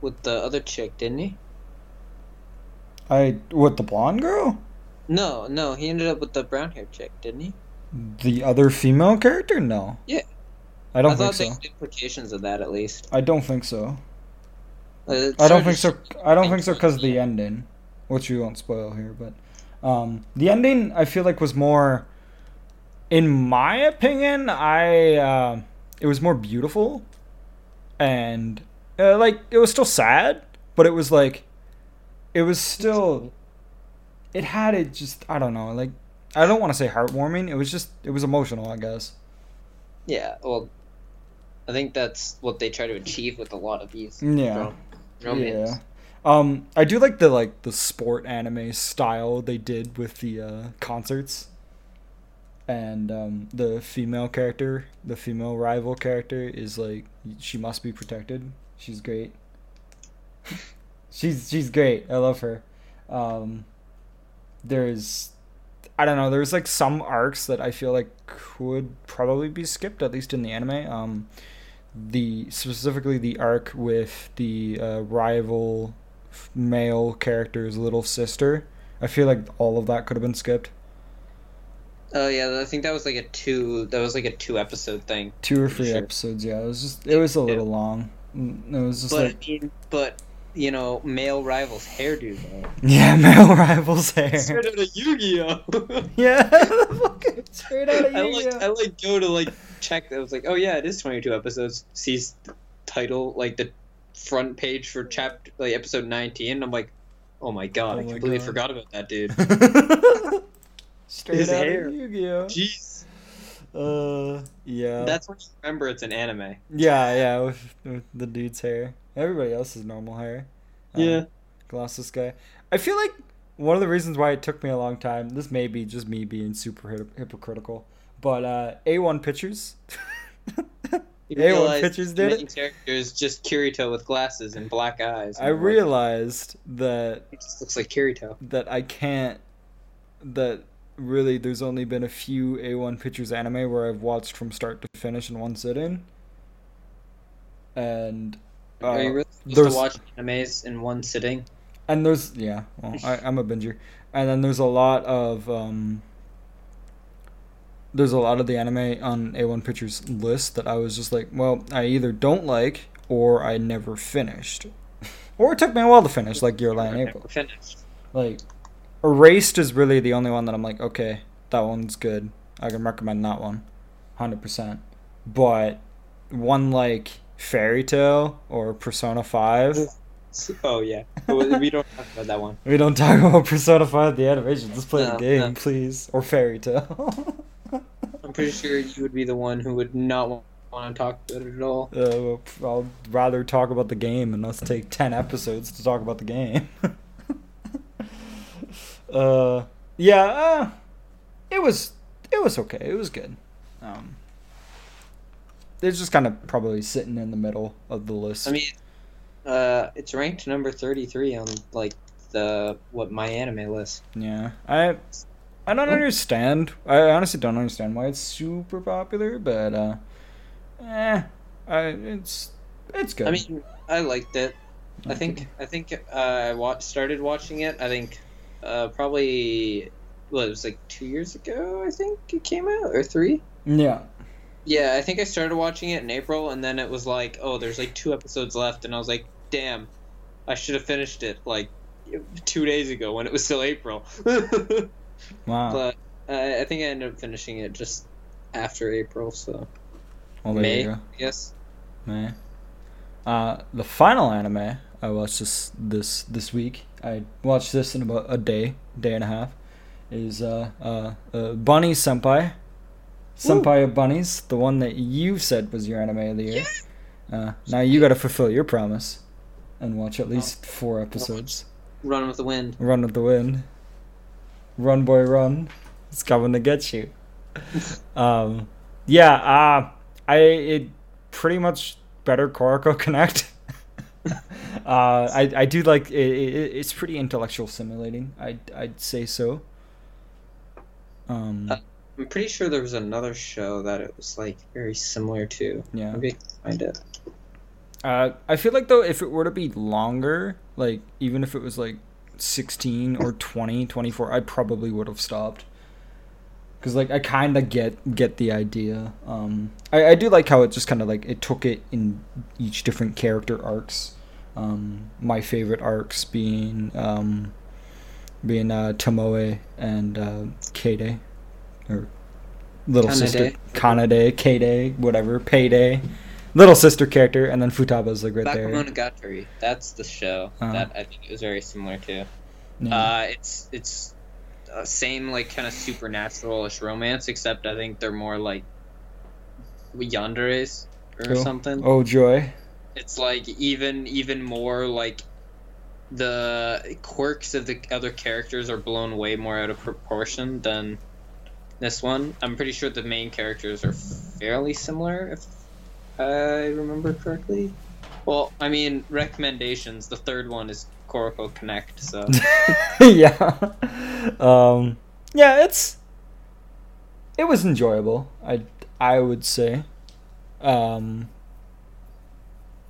with the other chick, didn't he? I what the blonde girl, No, no, he ended up with the brown hair chick, didn't he? the other female character, no. Yeah. I don't I think thought so. implications of that at least. I don't think so. Uh, I don't think so. I don't think so because the ending, which we won't spoil here, but um, the ending I feel like was more, in my opinion, I uh, it was more beautiful, and uh, like it was still sad, but it was like, it was still, it had it just I don't know like I don't want to say heartwarming. It was just it was emotional, I guess. Yeah, well, I think that's what they try to achieve with a lot of these. Yeah. rom- romance. Yeah. Um, I do like the like the sport anime style they did with the uh, concerts, and um, the female character, the female rival character, is like she must be protected. She's great. she's she's great. I love her. Um, there's, I don't know. There's like some arcs that I feel like could probably be skipped at least in the anime. Um, the specifically the arc with the uh, rival male character's little sister. I feel like all of that could have been skipped. Oh yeah, I think that was like a two. That was like a two episode thing. Two or three sure. episodes. Yeah, it was just it was a little long. Mm, It was just But like but you know, male rival's hairdo though. Yeah, male rivals hair. Straight out of Yu-Gi-Oh. Yeah, straight out of I Yu-Gi-Oh. I like I like go to like check. I was like, oh yeah, it is twenty two episodes. Sees the title like the front page for chapter like episode nineteen. I'm like, oh my god, Oh I my completely God. forgot about that dude. straight His out hair. of Yu-Gi-Oh. Jeez, Uh, yeah. that's when you remember it's an anime. Yeah, yeah, with, with the dude's hair. Everybody else is normal hair. Um, Yeah. Glasses guy. I feel like one of the reasons why it took me a long time, this may be just me being super hip- hypocritical, but uh, A1 Pictures. A1 realize Pictures did main it. character is just Kirito with glasses and black eyes. I and, like, realized that it just looks like Kirito. that I can't that really there's only been a few A1 Pictures anime where I've watched from start to finish in one sitting. And uh, Are you really supposed there's- to watch animes in one sitting? and there's yeah, well, I, I'm a binger. And then there's a lot of um there's a lot of the anime on A1 Pictures list that I was just like, well, I either don't like or I never finished. or it took me a while to finish, like Your Lie in April. Finished. Like, Erased is really the only one that I'm like, okay, that one's good. I can recommend that one. one, hundred percent. But one like Fairy Tail or Persona 5 Oh yeah, we don't talk about that one. we don't talk about Persona Five the animation. Let's play the game, no. please, or Fairy Tail. Pretty sure you would be the one who would not want to talk about it at all. uh, I'll rather talk about the game and us take ten episodes to talk about the game. uh, yeah, uh, it was it was okay. It was good. Um, it's just kind of probably sitting in the middle of the list. I mean, uh, it's ranked number 33 on like the what my anime list. yeah, I I don't understand. I honestly don't understand why it's super popular, but uh, eh, I, it's it's good. I mean, I liked it. I think I think uh, I watched started watching it. I think uh, probably well, it was like two years ago. I think it came out or three. yeah. Yeah, I think I started watching it in April, and then it was like, oh, there's like two episodes left, and I was like, damn, I should have finished it like two days ago when it was still April. Wow. but uh, I think I ended up finishing it just after April, so well, May, go. I guess. May. Uh, the final anime I watched this this this week. I watched this in about a day, day and a half. Is uh uh, uh Bunny Senpai, Senpai of Bunnies, the one that you said was your anime of the year. Yeah. Uh, now you got to fulfill your promise, and watch at least four episodes. Run with the Wind. Run with the wind. Run boy run. It's coming to get you. um yeah, uh I it pretty much better Koroko Connect. uh I I do like it, it it's pretty intellectual simulating. I I'd say so. Um Uh, I'm pretty sure there was another show that it was like very similar to. yeah. Maybe find it. Uh, I feel like though if it were to be longer, like even if it was like 16 or 20, 24, I probably would have stopped. Cause like I kind of get get the idea. Um, I I do like how it just kind of like it took it in each different character arcs. Um, my favorite arcs being um, being uh, Tomoe and uh, Kaede, or little sister Kanade, Kaede, whatever, Payday little sister character, and then Futaba's like right there. Bakemonogatari. That's the show Uh-huh. that I think it was very similar to. Yeah. Uh, it's it's uh, same like kind of supernatural-ish romance, except I think they're more like yanderes or Cool. something. oh joy! It's like even even more like the quirks of the other characters are blown way more out of proportion than this one. I'm pretty sure the main characters are fairly similar, if I remember correctly. Well, I mean, recommendations. The third one is Koroko Connect, so yeah, um, yeah. It's it was enjoyable. I I would say. Um,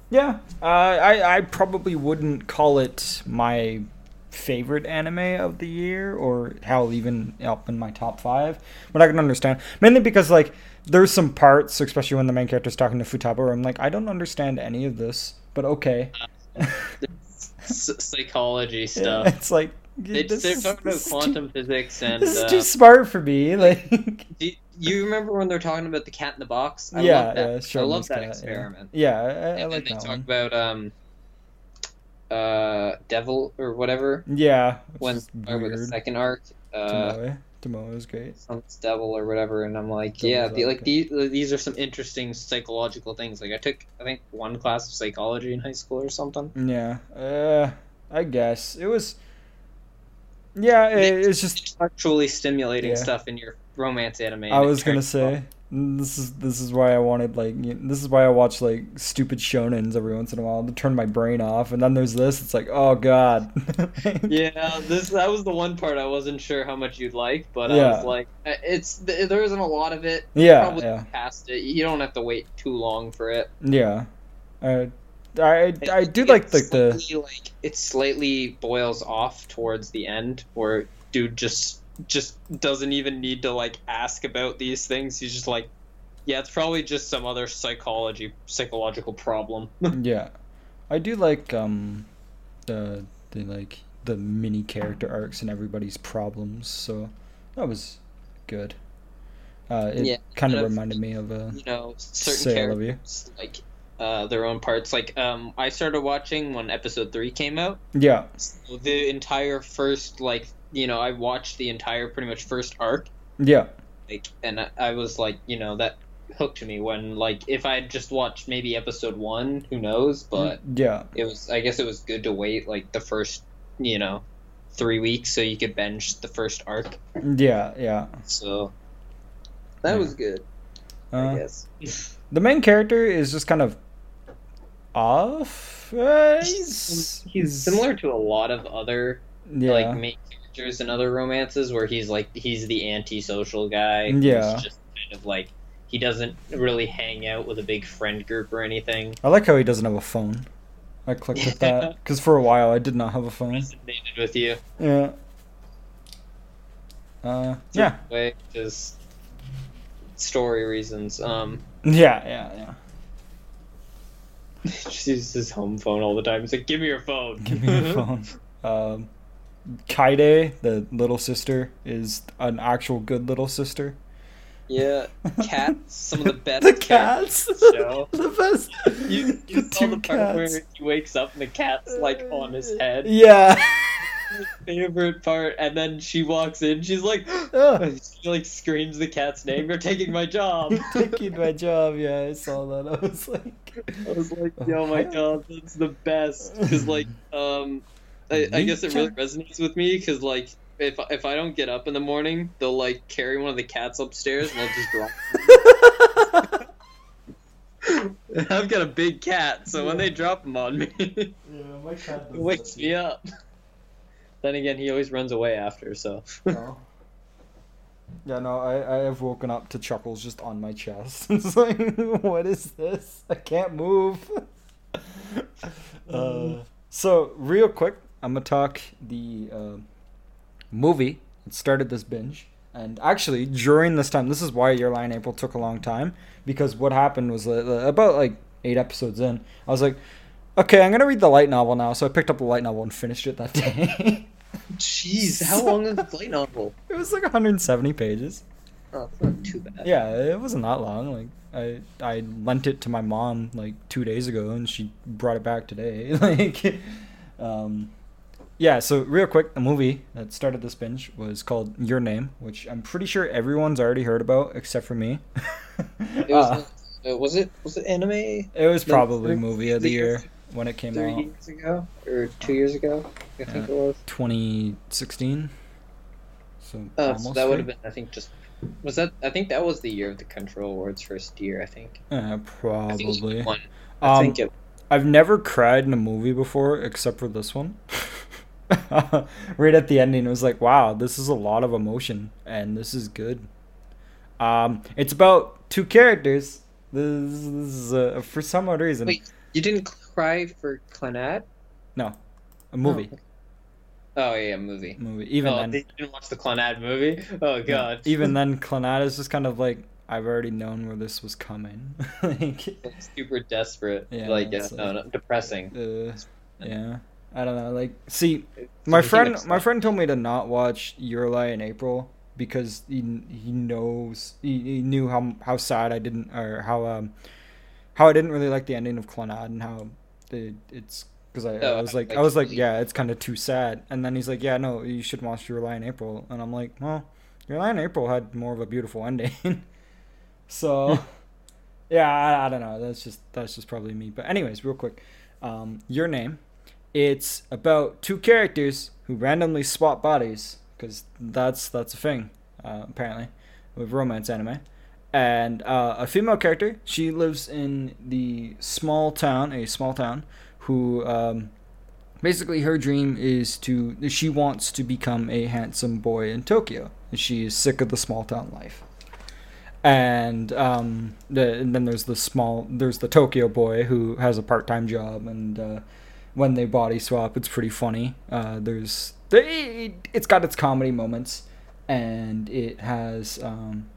yeah, uh, I I probably wouldn't call it my favorite anime of the year or hell even up in my top five but i can understand mainly because like there's some parts especially when the main character's talking to futaba where i'm like i don't understand any of this but okay s- psychology Yeah, stuff. it's like this they're talking about is too- quantum physics and. this is uh, too smart for me. Like, do you remember when they're talking about the cat in the box? I yeah, love that. yeah, I love that cat, yeah. experiment. Yeah, I, I, I and then like they that talk one. about um, uh, devil or whatever Yeah, when over the second arc. Uh, Tomoe is great. Someone's devil or whatever, and I'm like, Devil's yeah, the, like these these are some interesting psychological things. Like I took, I think, one class of psychology in high school or something. Yeah, uh, I guess it was. Yeah, it, it's just. Intellectually stimulating Yeah. stuff in your romance anime. I was gonna say this is this is why I wanted like you this is why I watch like stupid shonens every once in a while to turn my brain off, and then there's this. It's like, oh god. Yeah, this that was the one part I wasn't sure how much you'd like, but I Yeah. was like, uh, it's there isn't a lot of it. Yeah, Probably yeah, past it. You don't have to wait too long for it. yeah. I, I, I do It like like the like it slightly boils off towards the end, where dude just just doesn't even need to like ask about these things. He's just like, yeah, it's probably just some other psychology psychological problem. yeah, I do like um, the the like the mini character arcs and everybody's problems. So that was good. Uh, it Yeah, kind of reminded me of a you know, certain Say I Love You. characters like uh, their own parts. Like um, I started watching when episode three came out. yeah, So the entire first like you know I watched the entire pretty much first arc. yeah, like and I, I was like you know that hooked me when like if i had just watched maybe episode one who knows but yeah, it was i guess it was good to wait like the first you know three weeks so you could binge the first arc yeah, yeah. so that Yeah. was good i Uh, guess the main character is just kind of off. Uh, he's, he's similar to a lot of other Yeah, like main characters in other romances where he's like he's the antisocial guy Yeah. just kind of like he doesn't really hang out with a big friend group or anything I like how he doesn't have a phone. I clicked with that because for a while I did not have a phone. resonated with you Yeah. Uh, yeah, way just story reasons. Um, yeah, yeah, yeah. just uses his home phone all the time. He's like, "Give me your phone." Give me your phone. Um, Kaede, the little sister, is an actual good little sister. yeah, cats. Some of the best. the cats, the the best. You, you the saw two the part where he wakes up and the cat's like on his head. Yeah. Favorite part, and then she walks in. She's like, Ugh. she like screams the cat's name. You're taking my job. You're taking my job. Yeah, I saw that. I was like, I was like, oh my god, that's the best. Because like, um, I, I guess it really resonates with me because like, if if I don't get up in the morning, they'll like carry one of the cats upstairs and they'll just drop. them. I've got a big cat, so when they drop him on me, yeah, my cat wakes me up. Then again, he always runs away after, so. No. Yeah, no, I, I have woken up to chuckles just on my chest. it's like, what is this? I can't move. uh, so, real quick, I'm going to talk the uh, movie that started this binge. And actually, during this time, this is why Your in April took a long time. Because what happened was uh, about like eight episodes in, I was like, okay, I'm going to read the light novel now. So I picked up the light novel and finished it that day. Jeez, how long is the light novel? it was like 170 pages. Oh, it's not too bad. Yeah, it wasn't that long. Like I I lent it to my mom like two days ago, and she brought it back today. like, um, yeah. So real quick, the movie that started this binge was called Your Name, which I'm pretty sure everyone's already heard about except for me. It was, Uh, uh, was it was it anime? it was probably third- movie of the the year year- when it came Three out, years ago or two years ago, I think it was. 2016. So Uh, so that would have been, I think, just was that. I think that was the year of the Crunchyroll Awards first year. I think. Yeah, I think was probably. one. I Um, think it. I've never cried in a movie before except for this one. right at the ending, it was like, wow, this is a lot of emotion and this is good. Um, it's about two characters. This, this is uh, for some odd reason Wait. You didn't cry for Clannad? No, a movie. Oh yeah, movie. Movie. Even oh, then, they didn't watch the Clannad movie. Oh yeah, god. even then, Clannad is just kind of like, I've already known where this was coming. like, super desperate. Yeah, like, yeah, no, like- no, depressing. uh, yeah. I don't know. Like, see, my friend, my friend told me to not watch Your Lie in April because he he knows he, he knew how how sad I didn't or how um how I didn't really like the ending of Clannad and how it, it's because I, I Oh, was like, like, I was like yeah it's kind of too sad. And then he's like yeah no you should watch Your Lie in April. And I'm like well Your Lie in April had more of a beautiful ending. So yeah I, I don't know. That's just that's just probably me. But anyways real quick um your name it's about two characters who randomly swap bodies because that's that's a thing uh, apparently with romance anime. And uh, a female character she lives in the small town a small town who um, basically her dream is to she wants to become a handsome boy in tokyo she is sick of the small town life. And um, the, and then there's the small there's the tokyo boy who has a part-time job and uh, when they body swap it's pretty funny. Uh, there's they, it's got its comedy moments and it has um,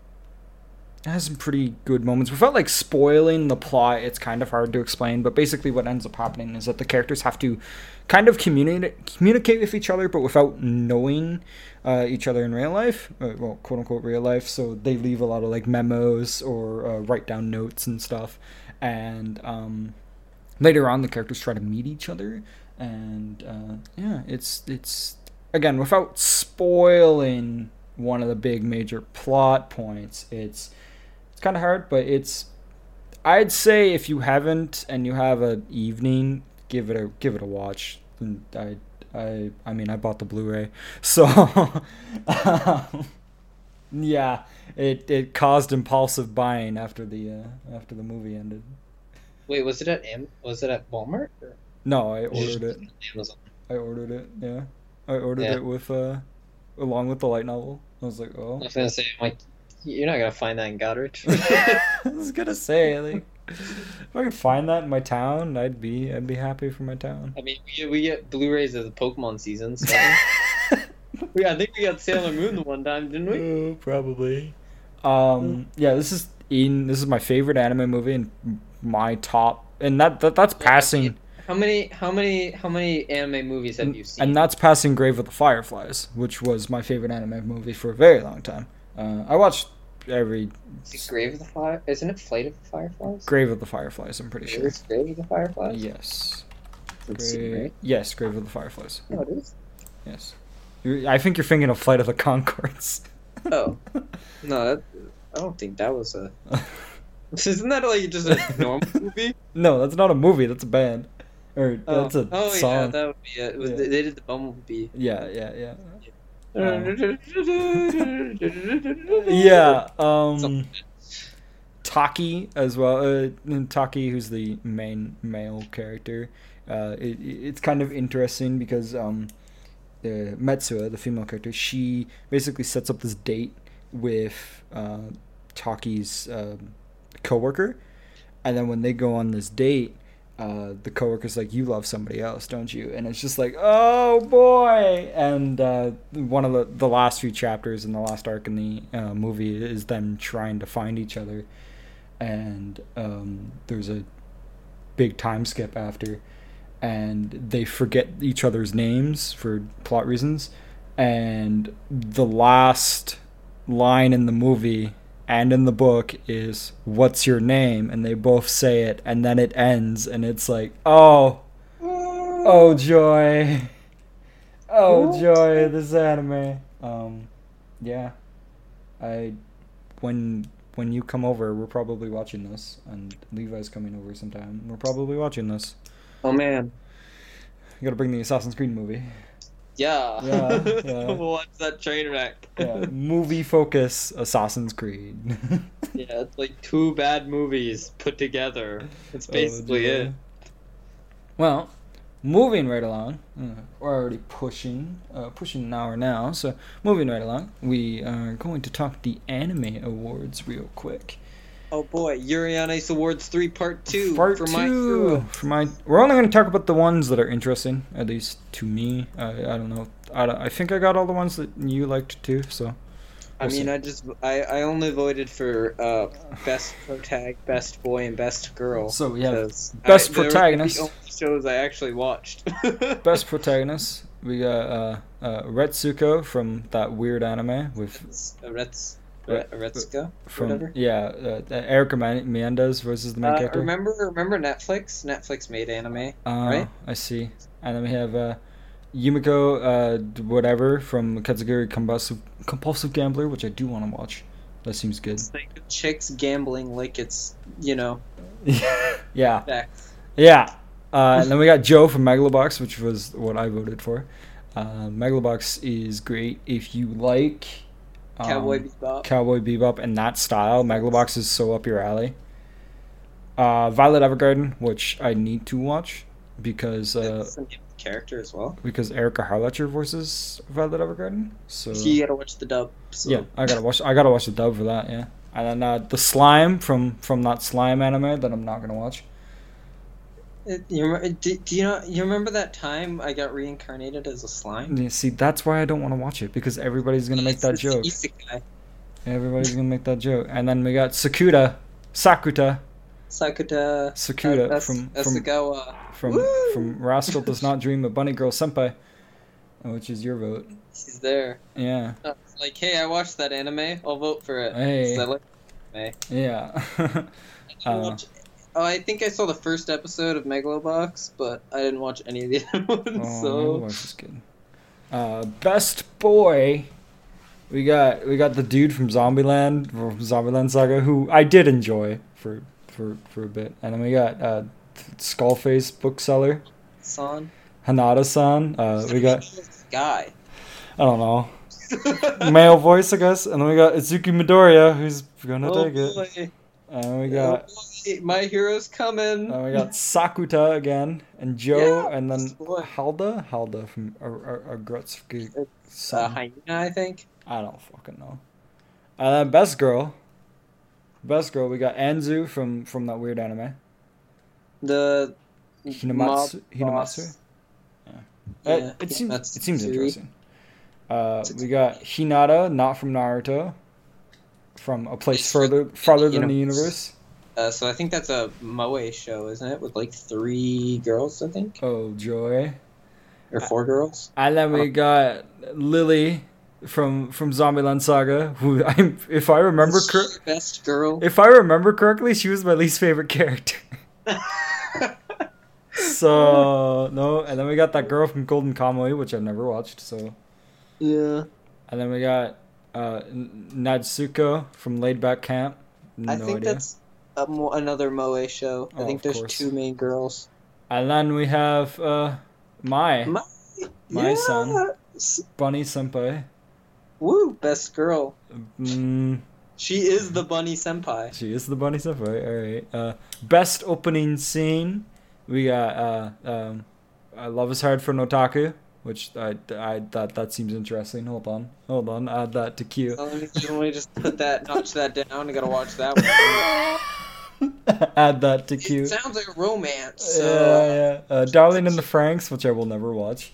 it has some pretty good moments. Without like spoiling the plot it's kind of hard to explain but basically what ends up happening is that the characters have to kind of communicate communicate with each other but without knowing uh, each other in real life uh, well quote unquote real life. So they leave a lot of like memos or uh, write down notes and stuff. And um, later on the characters try to meet each other and uh, yeah it's it's again without spoiling one of the big major plot points it's it's kind of hard but it's i'd say if you haven't and you have an evening give it a give it a watch. And i i i mean i bought the blu-ray so um, yeah it it caused impulsive buying after the uh, after the movie ended Wait, was it at Am? Was it at Walmart? Or no i ordered it get it on Amazon. I ordered it. Yeah, I ordered Yeah. it with uh, along with the light novel. I was like, oh. I was gonna say, like, you're not gonna find that in Goderich. I was gonna say like, if I could find that in my town, I'd be I'd be happy for my town. I mean, we get, we get Blu-rays of the Pokemon season, so we, I think we got Sailor Moon the one time, didn't we? Oh, probably. Um, yeah, this is in this is my favorite anime movie and my top, and that, that that's passing, How many, how many, how many anime movies have you seen? and that's passing Grave of the Fireflies, which was my favorite anime movie for a very long time. Uh, I watched every Is it Grave of the Fire? Isn't it Flight of the Fireflies? Grave of the Fireflies. I'm pretty sure. Is it Grave of the Fireflies? Yes. Grave, right? yes, Grave of the Fireflies. No, it is. Yes. You're, I think you're thinking of Flight of the Conchords. Oh, no, that, I don't think that was a. Isn't that like just a normal movie? no, that's not a movie. That's a band. Or Oh, that's a oh yeah, song. that would be it. was, Yeah. They did the Bumblebee. Yeah, yeah, yeah. yeah. Yeah. Um. Taki as well. Uh, Taki, who's the main male character. Uh, it, it's kind of interesting because um, uh, Mitsuha, the female character, she basically sets up this date with uh, Taki's um coworker, and then when they go on this date, uh, the coworker's like, "You love somebody else, don't you?" And it's just like, "Oh boy!" And uh, one of the the last few chapters in the last arc in the uh, movie is them trying to find each other, and um, there's a big time skip after, and they forget each other's names for plot reasons, and the last line in the movie and in the book is what's your name? And they both say it and then it ends and it's like oh oh joy. Oh joy this anime. Um yeah. I when when you come over we're probably watching this and levi's coming over sometime. We're probably watching this. Oh man. you gotta bring the assassin's creed movie Yeah. Yeah, yeah. watch that train wreck. yeah movie focus assassin's creed Yeah, it's like two bad movies put together. That's basically Oh, it. Well, moving right along, uh, we're already pushing, uh, pushing an hour now. So moving right along, we are going to talk the anime awards real quick. Oh boy, Yuri on Ice Awards 3 Part 2 Part for two my for my. We're only going to talk about the ones that are interesting, at least to me. I, I don't know. I, I think I got all the ones that you liked too. So I mean, see. I just I, I only voted for uh, best protag, best boy, and best girl. So yeah, best I, protagonist. The only shows I actually watched. best protagonist. We got uh, uh, Retsuko from that weird anime with Rets, Retsuko, from whatever. yeah uh, Erica Man- Menendez versus the main Uh, character. remember, remember Netflix? Netflix made anime. Uh, right? I see. And then we have uh, Yumeko, uh, whatever, from Kakegurui Compulsive, Compulsive Gambler, which I do want to watch. That seems good. It's like chicks gambling like it's you know yeah. sex. Yeah. Uh, and then we got Joe from Megalobox, which was what I voted for. Uh, Megalobox is great if you like um, Cowboy Bebop. Cowboy Bebop and that style. Megalobox is so up your alley. Uh, Violet Evergarden, which I need to watch because uh, That's the name of the character as well. because Erika Harlacher voices Violet Evergarden. So So you gotta watch the dub. So. yeah, I gotta watch. I gotta watch the dub for that. Yeah, and then uh, the slime from from that slime anime that I'm not gonna watch. You, do, do you know? You remember that time I got reincarnated as a slime? Yeah, See, that's why I don't want to watch it because everybody's gonna make that joke. Everybody's gonna make that joke, and then we got Sakuta, Sakuta, Sakuta. Sakuta uh, from from Asagawa. from Woo! from Rascal Does Not Dream of Bunny Girl Senpai, which is your vote. He's there. Yeah, Uh, like, hey, I watched that anime. I'll vote for it. Hey. like anime. yeah. I Uh, watch- oh, I think I saw the first episode of Megalobox, but I didn't watch any of the other ones. Oh, so Megalobox is good. Uh, best boy, we got we got the dude from Zombieland, from Zombieland Saga, who I did enjoy for for for a bit, and then we got uh, Skullface bookseller Son. Hanada-san. Uh, we got guy. I don't know male voice, I guess, and then we got Itsuki Midoriya, who's gonna oh take it, and we got. My hero's coming. And we got Sakuta again, and Joe, Yeah, and then. Haida, Haida from Aggretsuko. uh, hyena, I think. I don't fucking know. And then best girl, best girl, we got Anzu from from that weird anime. The Hinamatsu. Hinamatsu. Uh, Yeah, it seems that's it seems Tsuri. interesting. Uh, we got Hinata, not from Naruto, from a place further farther than the universe. Uh, so I think that's a moe show, isn't it? With like three girls, I think, Oh joy! or four girls. And then we got Lily from from Zombieland Saga, who I if I remember Is cor- best girl. if I remember correctly, she was my least favorite character. So no, and then we got that girl from Golden Kamuy, which I've never watched. So, yeah, and then we got uh, Natsuko from Laid Back Camp. No I think idea. that's a mo- another moe show. Oh, I think there's course. two main girls. And then we have uh, Mai My, My son. Bunny Senpai. Woo, best girl. Mm, She is the bunny senpai. she is the Bunny Senpai. All right. Uh, best opening scene. We got uh, um, Love is Hard for Notaku, which I, I that that seems interesting. Hold on, hold on. Add that to queue. Let me, just put that, notch that down. I gotta watch that one. Add that to queue. It sounds like a romance. So, Yeah, yeah. Uh, Darling in the Franxx, which I will never watch.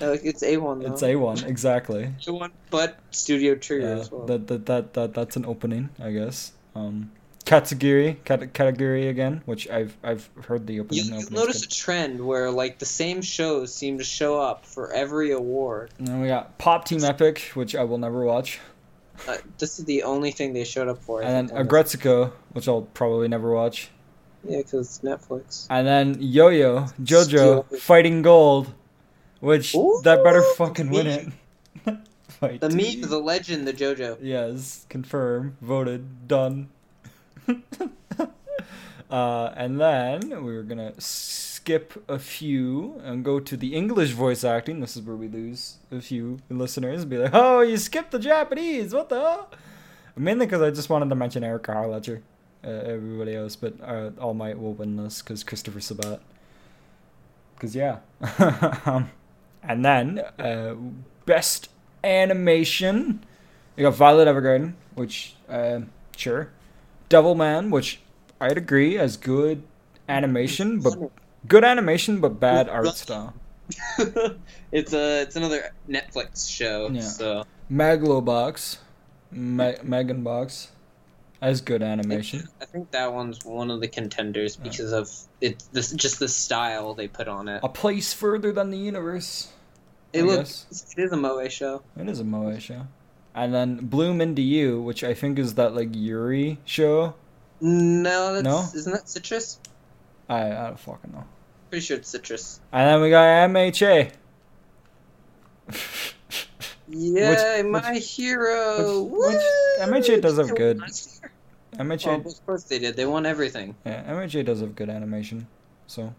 uh, it's A one. It's a one exactly. A1, but Studio Trigger well. that, that that that that's an opening, I guess. Um, Katsugiri, Kat- Katagiri again, which I've I've heard the opening. You, opening's notice a trend where like the same shows seem to show up for every award. And then we got Pop Team Epic, which I will never watch, Uh, this is the only thing they showed up for. I and then Aggretsuko, which I'll probably never watch, Yeah, because it's Netflix. and then Yo-Yo JoJo Still- Fighting Gold, which that better fucking win it. The meme, the legend, the JoJo. Yes, confirm, voted, done. uh, and then we're gonna skip a few and go to the English voice acting. This is where we lose a few listeners and be like, "Oh, you skipped the Japanese? What the?" hell?" Mainly because I just wanted to mention Erika Harlacher, uh, everybody else, but uh, All Might will win this because Christopher Sabat. Because yeah, um, and then uh, best animation. You got Violet Evergarden, which um sure, Devilman, which I'd agree as good animation, but good animation but bad art style. it's a it's another Netflix show. Yeah. So Megalobox, Me- Megan Box, has good animation. I think that one's one of the contenders because of it. This just the style they put on it. A place further than the universe. It I looks. It is a moe show. It is a moe show. And then Bloom into You, which I think is that like Yuri show. No, that's No? isn't that citrus? I I don't fucking know. Pretty sure it's citrus. And then we got MHA. Yeah, my hero. which-! MHA does have good- MHA Oh, of course they did. They won everything. Yeah, MHA does have good animation. So,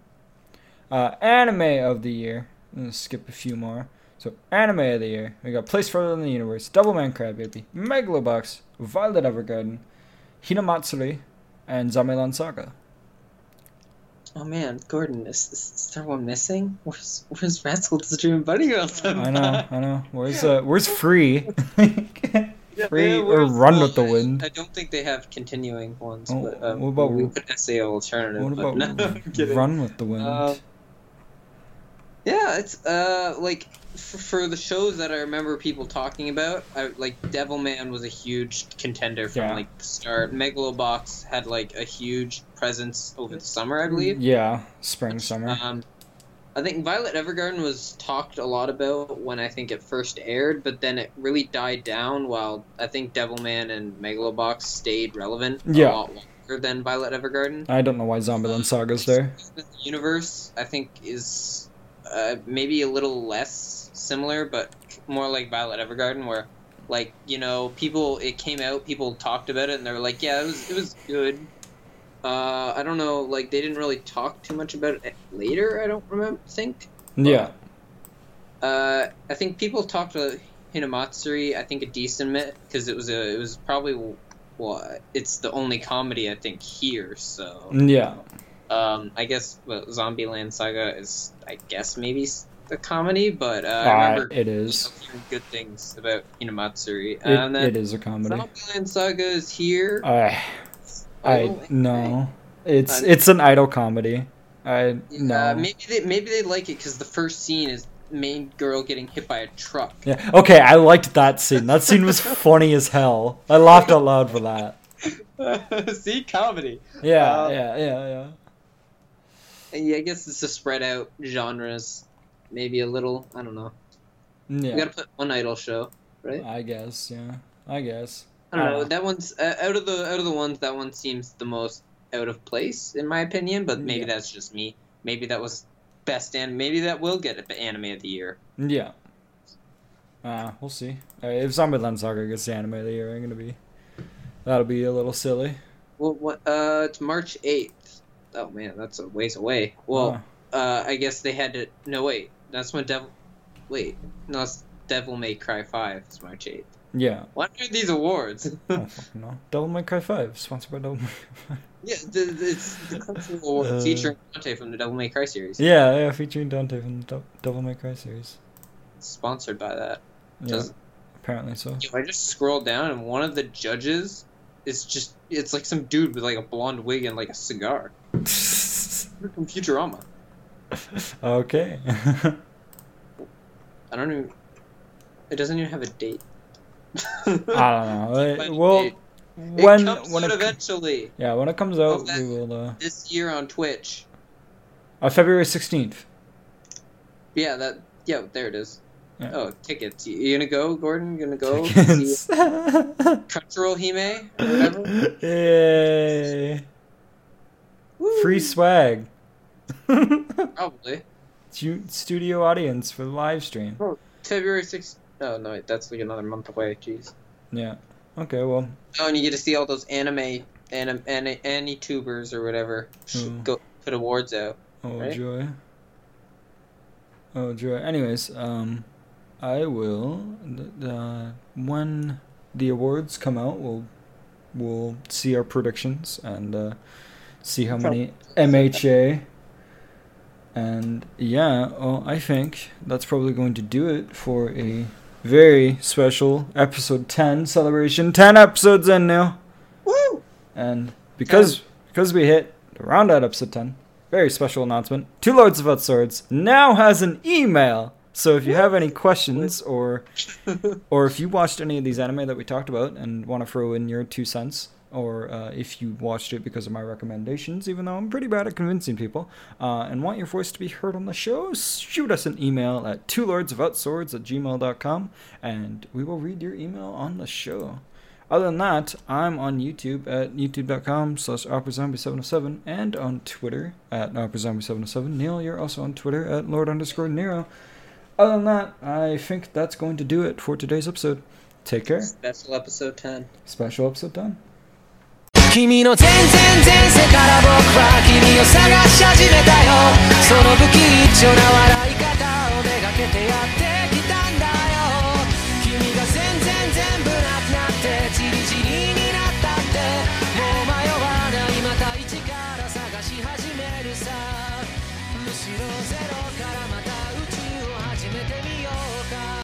uh, anime of the year. Skip a few more. So, anime of the year. We got Place Further in the Universe, Devilman Crybaby, Megalobox, Violet Evergarden, Hinamatsuri, and Zombieland Saga. Oh man, Gordon, is, is, is there one missing? Where's Where's Rascal's Dream Bunny Girl? I know, I know. Where's uh, where's Free? Free yeah, or Run with the Wind? I don't think they have continuing ones. Oh, but, um, what about- we could say alternative? what about no, Run with the Wind? Uh, Yeah, it's uh like for, for the shows that I remember people talking about. I, like Devilman was a huge contender from Yeah. like the start. Megalobox had like a huge presence over the summer, I believe. yeah, spring, summer. Um, I think Violet Evergarden was talked a lot about when I think it first aired, but then it really died down. While I think Devilman and Megalobox stayed relevant Yeah. lot longer than Violet Evergarden. I don't know why Zombieland Saga's there. The universe, I think, is uh, maybe a little less similar, but more like Violet Evergarden, where, like, you know, people it came out, people talked about it, and they were like, yeah, it was it was good. Uh, I don't know, like they didn't really talk too much about it later. I don't remember think. Yeah, Uh, I think people talked about Hinamatsuri. I think a decent bit because it was a it was probably well, it's the only comedy I think here. So yeah. Um, I guess well, Zombieland Saga is, I guess, maybe a comedy, but uh, I Uh, remember it is. good things about Hinamatsuri. It, then it is a comedy. Zombieland Saga is here. I, I no. It's it's an idol comedy. I no. maybe they maybe they like it because the first scene is main girl getting hit by a truck. Yeah. Okay, I liked that scene. That scene was funny as hell. I laughed out loud for that. See, comedy. Yeah, Um, yeah, yeah, yeah. And yeah, I guess it's to spread out genres, maybe a little. I don't know. We Yeah. gotta put one idol show, right? I guess. Yeah. I guess. I don't know. Uh, That one's uh, out of the out of the ones. That one seems the most out of place in my opinion. But maybe Yeah. that's just me. Maybe that was best and maybe that will get an anime of the year. Yeah. Uh, we'll see. Uh, if Zombieland Saga gets the anime of the year, I'm gonna be. That'll be a little silly. Well, what? Uh, it's March eighth. Oh man, that's a ways away. Well, Uh, uh, I guess they had to. No, wait. That's when Devil. Wait, no, it's Devil May Cry Five. It's March eighth. yeah. What are these awards? Fucking know. Devil May Cry Five, sponsored by Devil May Cry. yeah, the, the- it's the Crunchyroll award Uh, featuring Dante from the Devil May Cry series. yeah, yeah, featuring Dante from the Dev- Devil May Cry series. Sponsored by that. Yeah, Does- apparently so. Yo, I just scrolled down and one of the judges is just it's like some dude with like a blonde wig and like a cigar from Futurama. okay. I don't even. It doesn't even have a date. I don't know. Well, it, when it comes when out it, eventually yeah when it comes out, we will. Uh, this year on Twitch. uh, February sixteenth. Yeah, that. Yeah, there it is. Yeah. Oh, tickets. You, you gonna go, Gordon? You gonna go see Crunchyroll Hime or whatever? Yay! Woo. Free swag. Probably Studio audience for the live stream. February sixth. Oh no, wait, that's like another month away. Jeez. Yeah. Okay. Well. Oh, and you get to see all those anime, anim, ani, anitubers or whatever. sh- Hmm. Go put awards out. Oh Right? joy. Oh joy. Anyways, um, I will. th- Uh, when the awards come out, we'll we'll see our predictions and uh, see how many MHA. And yeah, well, I think that's probably going to do it for a very special episode ten celebration. Ten episodes in now. Woo! And because because we hit around at episode 10, very special announcement. Two Lords of Swords now has an email So if you have any questions or or if you watched any of these anime that we talked about and want to throw in your two cents, or uh, if you watched it because of my recommendations, even though I'm pretty bad at convincing people, uh, and want your voice to be heard on the show, shoot us an email at two lords at gmail.com and we will read your email on the show. Other than that, I'm on YouTube at youtube.com slash operazombie707 and on Twitter at operazombie707. Neil, you're also on Twitter at lord underscore Nero. Other than that, I think that's going to do it for today's episode. Take care. Special episode 10. Special episode done. 君の全然前世から僕は君を探し始めたよ。その不器一丁な笑い